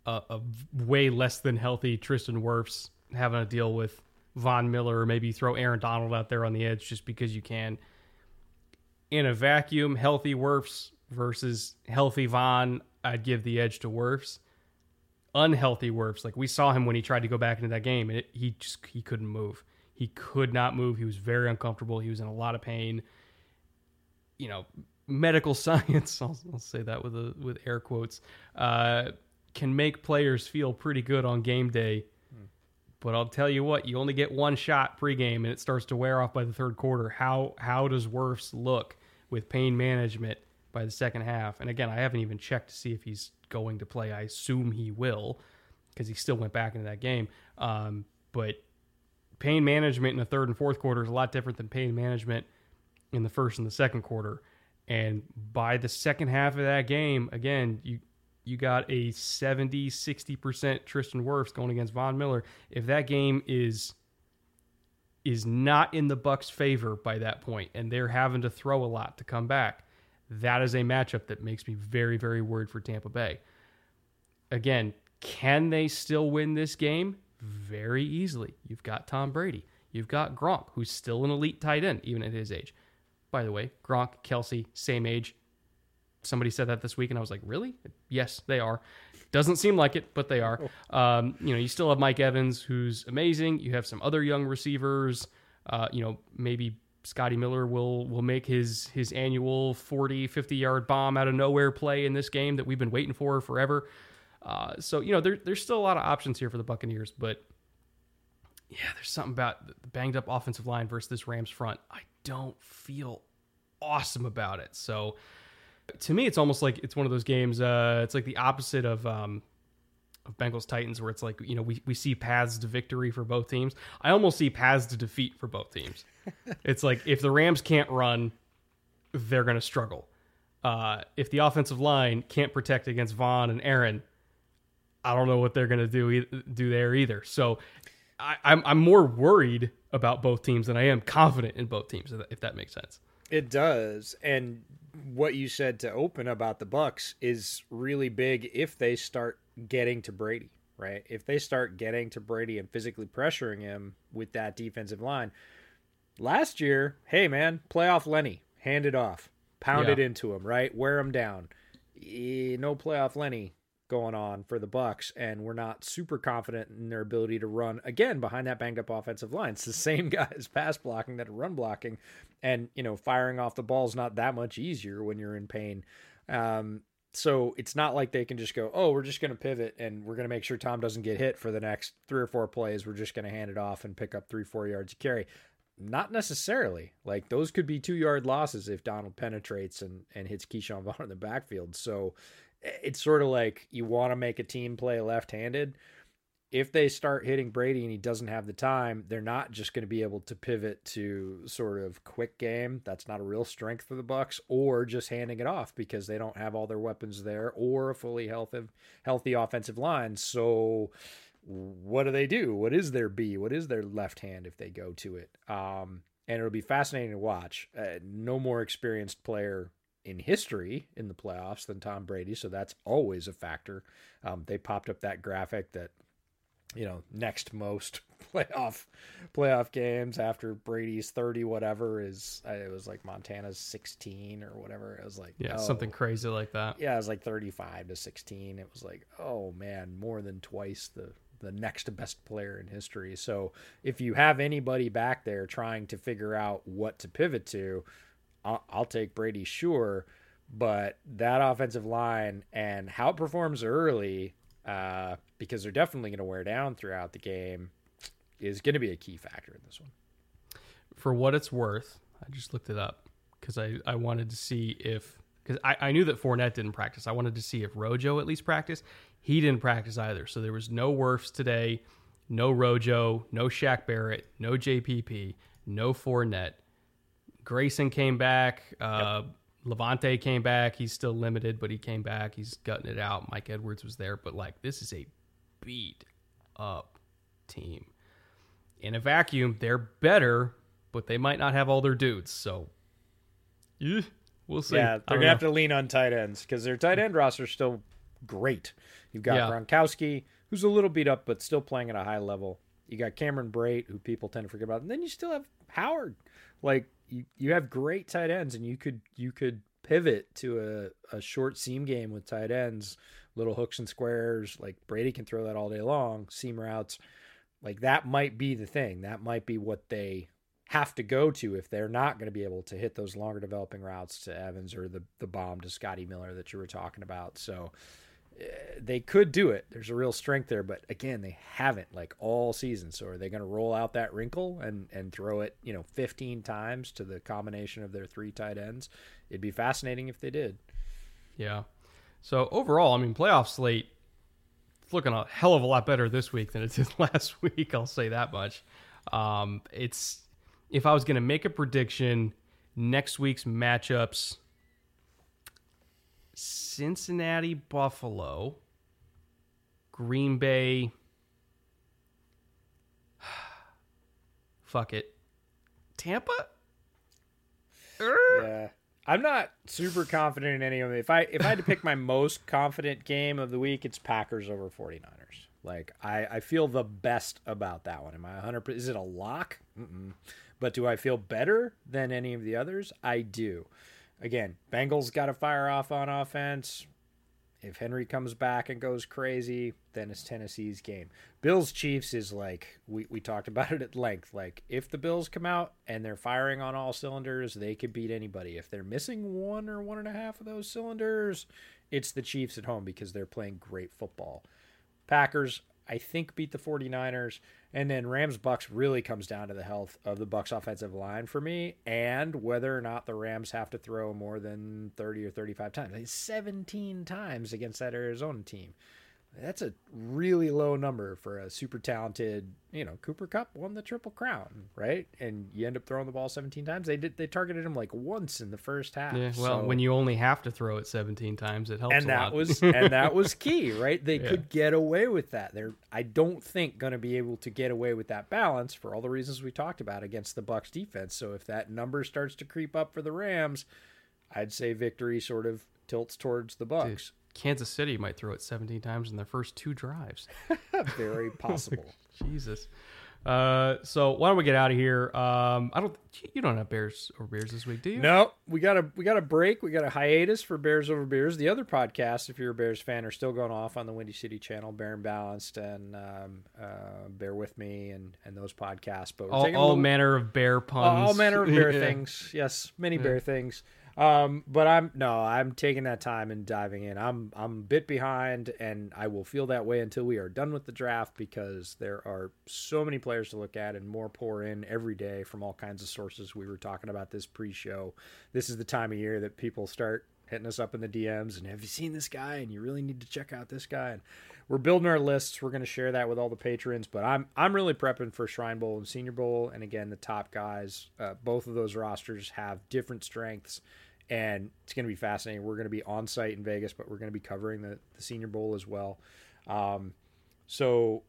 a, a way less than healthy Tristan Wirfs having to deal with Von Miller or maybe throw Aaron Donald out there on the edge just because you can. In a vacuum, healthy Wirfs versus healthy Von, I'd give the edge to Wirfs. Unhealthy Wirfs, like we saw him when he tried to go back into that game, and it, he just he couldn't move. He could not move. He was very uncomfortable. He was in a lot of pain. You know, medical science. I'll, I'll say that with a, with air quotes. Uh, can make players feel pretty good on game day. But I'll tell you what, you only get one shot pregame, and it starts to wear off by the third quarter. How how does Wirfs look with pain management by the second half? And again, I haven't even checked to see if he's going to play. I assume he will because he still went back into that game. Um, but pain management in the third and fourth quarter is a lot different than pain management in the first and the second quarter. And by the second half of that game, again, you you got a 70, 60% Tristan Wirfs going against Von Miller. If that game is is not in the Bucks' favor by that point and they're having to throw a lot to come back, that is a matchup that makes me very, very worried for Tampa Bay. Again, can they still win this game? Very easily. You've got Tom Brady. You've got Gronk, who's still an elite tight end, even at his age. By the way, Gronk, Kelce, same age, somebody said that this week, and I was like, really? Yes, they are. Doesn't seem like it, but they are. Um, you know, you still have Mike Evans, who's amazing. You have some other young receivers. Uh, you know, maybe Scotty Miller will will make his his annual 40, 50 yard bomb out of nowhere play in this game that we've been waiting for forever. Uh, so you know, there, there's still a lot of options here for the Buccaneers, but yeah, there's something about the banged up offensive line versus this Rams front. I don't feel awesome about it. So to me, it's almost like it's one of those games. Uh, it's like the opposite of um, of Bengals Titans, where it's like you know we we see paths to victory for both teams. I almost see paths to defeat for both teams. it's like if the Rams can't run, they're going to struggle. Uh, if the offensive line can't protect against Von and Aaron, I don't know what they're going to do do there either. So I, I'm I'm more worried about both teams than I am confident in both teams. If that makes sense. It does, and what you said to open about the Bucks is really big if they start getting to Brady, right? If they start getting to Brady and physically pressuring him with that defensive line. Last year, hey man, playoff Lenny, hand it off, pound yeah. it into him, right? Wear him down. No playoff Lenny going on for the Bucks, and we're not super confident in their ability to run again behind that banged up offensive line. It's the same guys pass blocking that are run blocking, and you know firing off the ball is not that much easier when you're in pain. Um, so it's not like they can just go, oh, we're just going to pivot and we're going to make sure Tom doesn't get hit for the next three or four plays. We're just going to hand it off and pick up three, four yards of carry. Not necessarily. Like those could be two yard losses if Donald penetrates and, and hits Ke'Shawn Vaughn in the backfield. So eh, it's sort of like you want to make a team play left handed. If they start hitting Brady and he doesn't have the time, they're not just going to be able to pivot to sort of quick game. That's not a real strength for the Bucks, or just handing it off because they don't have all their weapons there, or a fully healthy healthy offensive line. So, what do they do? What is their B? What is their left hand if they go to it? Um, and it'll be fascinating to watch. Uh, no more experienced player in history in the playoffs than Tom Brady, so that's always a factor. Um, they popped up that graphic that you know next most playoff playoff games after Brady's 30 whatever is uh, it was like Montana's 16 or whatever. It was like yeah oh, something crazy like that. Yeah it was like 35 to 16 it was like oh man more than twice the the next best player in history. So if you have anybody back there trying to figure out what to pivot to I'll, I'll take Brady, sure, but that offensive line and how it performs early, uh, because they're definitely going to wear down throughout the game, is going to be a key factor in this one. For what it's worth, I just looked it up because I, I wanted to see if because I, I knew that Fournette didn't practice. I wanted to see if Rojo at least practiced. He didn't practice either. So there was no Wirfs today, no Rojo, no Shaq Barrett, no JPP, no Fournette. Grayson came back. Uh, yep. Lavonte came back. He's still limited, but he came back. He's gutting it out. Mike Edwards was there, but like this is a beat up team. In a vacuum, they're better, but they might not have all their dudes. So, we'll see. Yeah, they're gonna have to lean on tight ends because their tight end roster is still great. You've got Yeah. Gronkowski, who's a little beat up but still playing at a high level. You got Cameron Brate, who people tend to forget about, and then you still have Howard. Like you, you have great tight ends, and you could you could pivot to a, a short seam game with tight ends, little hooks and squares. Like Brady can throw that all day long, seam routes. Like that might be the thing. That might be what they have to go to if they're not going to be able to hit those longer developing routes to Evans or the the bomb to Scotty Miller that you were talking about. So they could do it. There's a real strength there, but again, they haven't like all season. So are they going to roll out that wrinkle and and throw it, you know, 15 times to the combination of their three tight ends? It'd be fascinating if they did. Yeah. So overall, I mean, playoff slate it's looking a hell of a lot better this week than it did last week. I'll say that much. Um, it's if I was going to make a prediction, next week's matchups: Cincinnati, Buffalo, Green Bay. Fuck it, Tampa. Er? Yeah. I'm not super confident in any of them. If I if I had to pick my most confident game of the week, it's Packers over 49ers. Like I, I feel the best about that one. Am I 100 is it a lock? Mm-mm. But do I feel better than any of the others? I do. Again, Bengals got to fire off on offense. If Henry comes back and goes crazy, then it's Tennessee's game. Bills Chiefs is like we, we talked about it at length. Like if the Bills come out and they're firing on all cylinders, they could beat anybody. If they're missing one or one and a half of those cylinders, it's the Chiefs at home because they're playing great football. Packers, I think, beat the 49ers. And then Rams Bucks really comes down to the health of the Bucks offensive line for me and whether or not the Rams have to throw more than 30 or 35 times. Like 17 times against that Arizona team. That's a really low number for a super talented, you know, Cooper Kupp won the triple crown, right? And you end up throwing the ball 17 times. They did they targeted him like once in the first half. Yeah, well, So- when you only have to throw it 17 times, it helps and that was and that was key, right? They Yeah. could get away with that. They're I don't think going to be able to get away with that balance for all the reasons we talked about against the Bucks defense. So if that number starts to creep up for the Rams, I'd say victory sort of tilts towards the Bucks. Kansas City might throw it 17 times in their first two drives. Very possible. Jesus. Uh, so why don't we get out of here? Um, I don't. You don't have Bears or Bears this week, do you? No, we got a we got a break. We got a hiatus for Bears over Beers. The other podcasts, if you're a Bears fan, are still going off on the Windy City channel, Bear and Balanced, and um, uh, Bear with Me, and and those podcasts. But we're All, all little- manner of bear puns. all manner of bear Yeah. things. Yes, many bear things. Um, but I'm no, I'm taking that time and diving in. I'm I'm a bit behind, and I will feel that way until we are done with the draft because there are so many players to look at and more pour in every day from all kinds of sources. We were talking about this pre-show. This is the time of year that people start hitting us up in the DMs and have you seen this guy and you really need to check out this guy and we're building our lists. We're going to share that with all the patrons, but I'm I'm really prepping for Shrine Bowl and Senior Bowl and again the top guys. Uh, both of those rosters have different strengths and it's going to be fascinating. We're going to be on site in Vegas, but we're going to be covering the, the Senior Bowl as well. Um, so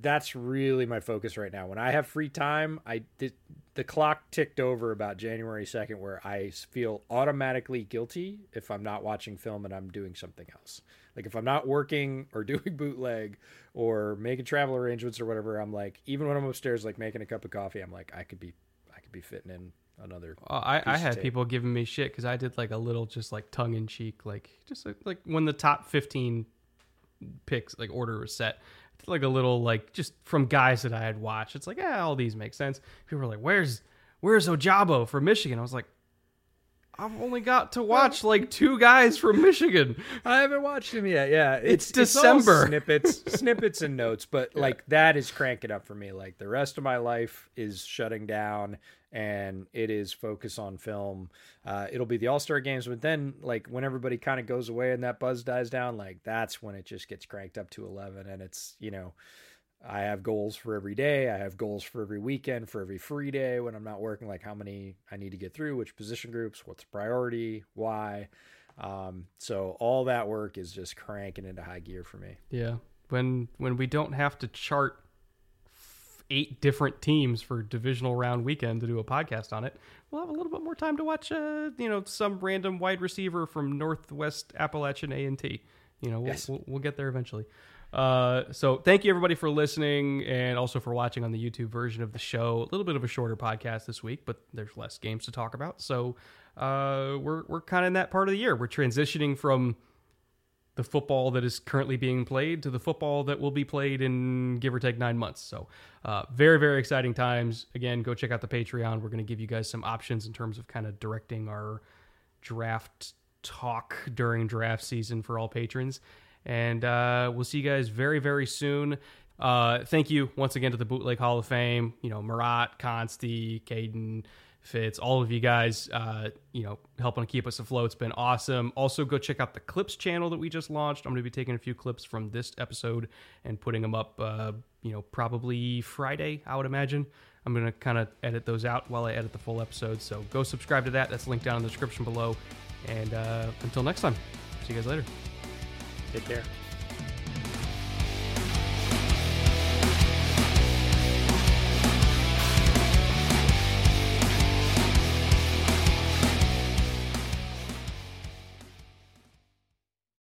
that's really my focus right now. When I have free time, I the clock ticked over about January 2nd where I feel automatically guilty if I'm not watching film and I'm doing something else. Like if I'm not working or doing bootleg or making travel arrangements or whatever, I'm like even when I'm upstairs like making a cup of coffee, I'm like I could be I could be fitting in another Uh, I, I had people giving me shit because I did like a little, just like tongue in cheek, like just like, like when the top fifteen picks like order was set, like a little like just from guys that I had watched. It's like yeah, all these make sense. People were like, "Where's Where's Ojabo from Michigan?" I was like, "I've only got to watch like two guys from Michigan." I haven't watched him yet. Yeah, It's all December. snippets, snippets and notes, but like that is cranking up for me. Like the rest of my life is shutting down, and it is focus on film. Uh, it'll be the All Star games, but then like when everybody kind of goes away and that buzz dies down, like that's when it just gets cranked up to eleven, and it's you know. I have goals for every day. I have goals for every weekend, for every free day when I'm not working, like how many I need to get through, which position groups, what's priority, why. Um, so all that work is just cranking into high gear for me. Yeah, when when we don't have to chart f- eight different teams for divisional round weekend to do a podcast on it, we'll have a little bit more time to watch, uh, you know, some random wide receiver from Northwest Appalachian A and T. You know, we'll, Yes. we'll, we'll get there eventually. Uh, so thank you everybody for listening and also for watching on the YouTube version of the show. A little bit of a shorter podcast this week, but there's less games to talk about. So uh, we're we're kind of in that part of the year. We're transitioning from the football that is currently being played to the football that will be played in give or take nine months. So, uh, very, very exciting times. Again, go check out the Patreon. We're going to give you guys some options in terms of kind of directing our draft talk during draft season for all patrons. And uh, we'll see you guys very, very soon. Uh, thank you once again to the Bootleg Hall of Fame. You know, Marat, Consti, Caden, Fitz, all of you guys, uh, you know, helping to keep us afloat. It's been awesome. Also, go check out the Clips channel that we just launched. I'm going to be taking a few clips from this episode and putting them up, uh, you know, probably Friday, I would imagine. I'm going to kind of edit those out while I edit the full episode. So go subscribe to that. That's linked down in the description below. And uh, until next time, see you guys later. Take care.